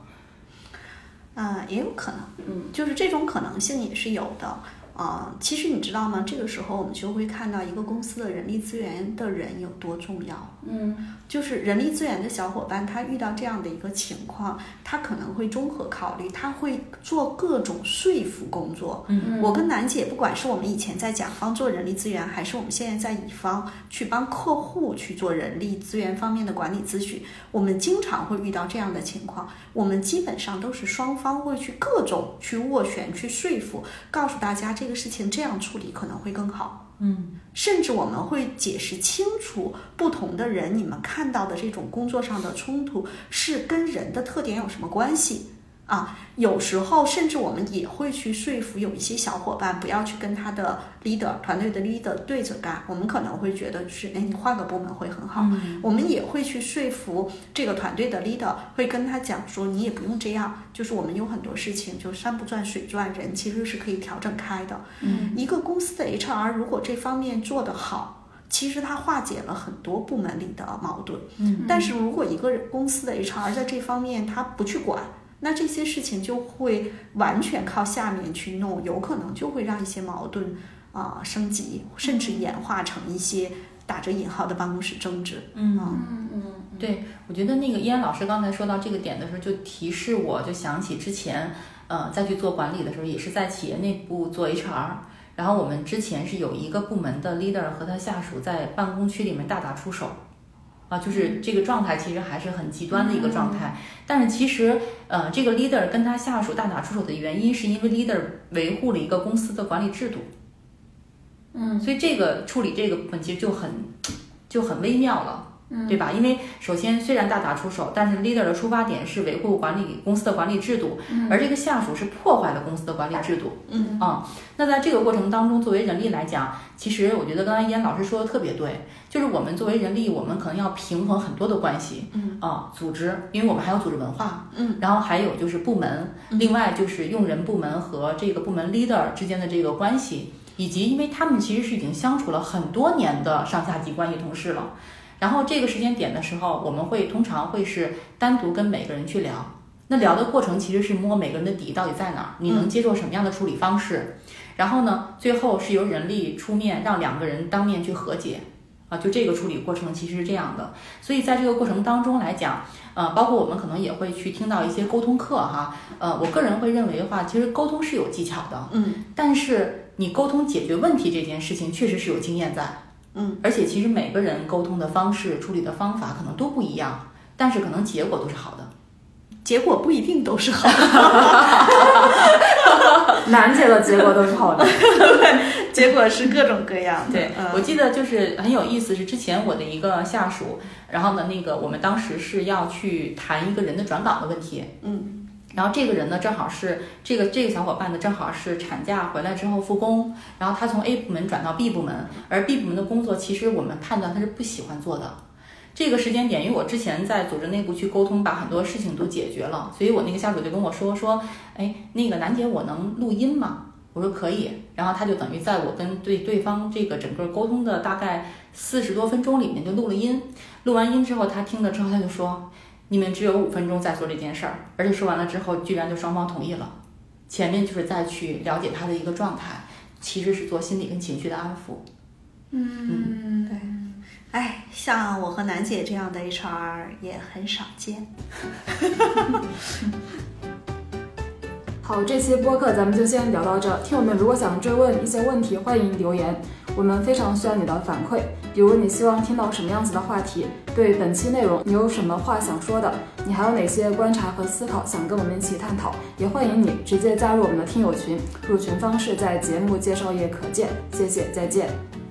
Speaker 1: 啊、也有可能，
Speaker 3: 嗯，
Speaker 1: 就是这种可能性也是有的。啊、其实你知道吗？这个时候我们就会看到一个公司的人力资源的人有多重要。
Speaker 3: 嗯
Speaker 1: 就是人力资源的小伙伴，他遇到这样的一个情况，他可能会综合考虑，他会做各种说服工作。
Speaker 2: 嗯
Speaker 1: 我跟楠姐，不管是我们以前在甲方做人力资源，还是我们现在在乙方去帮客户去做人力资源方面的管理咨询，我们经常会遇到这样的情况。我们基本上都是双方会去各种去斡旋、去说服，告诉大家这个事情这样处理可能会更好。
Speaker 2: 嗯
Speaker 1: 甚至我们会解释清楚不同的人，你们看到的这种工作上的冲突是跟人的特点有什么关系啊？有时候甚至我们也会去说服有一些小伙伴不要去跟他的 leader 团队的 leader 对着干，我们可能会觉得是，哎，你换个部门会很好。
Speaker 2: 嗯
Speaker 1: 我们也会去说服这个团队的 leader，会跟他讲说，你也不用这样，就是我们有很多事情，就山不转水转，人其实是可以调整开的。
Speaker 3: 嗯
Speaker 1: 一个公司的 HR 如果这方面做得好，其实它化解了很多部门里的矛盾。
Speaker 2: 嗯
Speaker 1: 但是如果一个公司的 HR 在这方面他不去管，那这些事情就会完全靠下面去弄，有可能就会让一些矛盾啊、升级，甚至演化成一些打着引号的办公室争执。
Speaker 2: 嗯。
Speaker 3: 嗯嗯
Speaker 2: 对，我觉得那个依安老师刚才说到这个点的时候，就提示我，就想起之前，呃，再去做管理的时候，也是在企业内部做 HR，然后我们之前是有一个部门的 leader 和他下属在办公区里面大打出手，啊，就是这个状态其实还是很极端的一个状态。但是其实，呃，这个 leader 跟他下属大打出手的原因，是因为 leader 维护了一个公司的管理制度，
Speaker 3: 嗯
Speaker 2: 所以这个处理这个部分其实就很就很微妙了。对吧？因为首先虽然大打出手，但是 leader 的出发点是维护管理公司的管理制度，而这个下属是破坏了公司的管理制度。
Speaker 1: 嗯
Speaker 2: 啊、那在这个过程当中，作为人力来讲，其实我觉得刚才燕老师说的特别对，就是我们作为人力，我们可能要平衡很多的关系。
Speaker 1: 嗯
Speaker 2: 啊、组织，因为我们还有组织文化，
Speaker 1: 嗯，
Speaker 2: 然后还有就是部门，
Speaker 1: 嗯
Speaker 2: 另外就是用人部门和这个部门 leader 之间的这个关系，以及因为他们其实是已经相处了很多年的上下级关系同事了。然后这个时间点的时候，我们会通常会是单独跟每个人去聊。那聊的过程其实是摸每个人的底到底在哪儿，你能接受什么样的处理方式，然后呢，最后是由人力出面让两个人当面去和解，啊，就这个处理过程其实是这样的。所以在这个过程当中来讲，呃，包括我们可能也会去听到一些沟通课哈，呃，我个人会认为的话，其实沟通是有技巧的，
Speaker 1: 嗯。
Speaker 2: 但是你沟通解决问题这件事情确实是有经验在，
Speaker 1: 嗯，
Speaker 2: 而且其实每个人沟通的方式、处理的方法可能都不一样，但是可能结果都是好的。
Speaker 1: 结果不一定都是好的，
Speaker 3: 楠姐的结果都是好的。
Speaker 1: 结果是各种各样的。
Speaker 2: 对，
Speaker 1: 嗯
Speaker 2: 我记得就是很有意思，是之前我的一个下属，然后呢，那个我们当时是要去谈一个人的转岗的问题，
Speaker 1: 嗯
Speaker 2: 然后这个人呢，正好是这个这个小伙伴呢，正好是产假回来之后复工，然后他从 A 部门转到 B 部门，而 B 部门的工作其实我们判断他是不喜欢做的。这个时间点，因为我之前在组织内部去沟通，把很多事情都解决了，所以我那个下属就跟我说说，哎，那个楠姐，我能录音吗？我说可以，然后他就等于在我跟对对方这个整个沟通的大概四十多分钟里面就录了音，录完音之后，他听了之后他就说，你们只有五分钟在做这件事儿，而且说完了之后，居然就双方同意了。前面就是再去了解他的一个状态，其实是做心理跟情绪的安抚。
Speaker 1: 嗯，对。哎，像我和楠姐这样的 HR 也很少见。
Speaker 3: 好，这期播客咱们就先聊到这儿。听友们如果想追问一些问题，欢迎留言，我们非常需要你的反馈。比如你希望听到什么样子的话题，对本期内容你有什么话想说的，你还有哪些观察和思考想跟我们一起探讨，也欢迎你直接加入我们的听友群，入群方式在节目介绍页可见。谢谢，再见。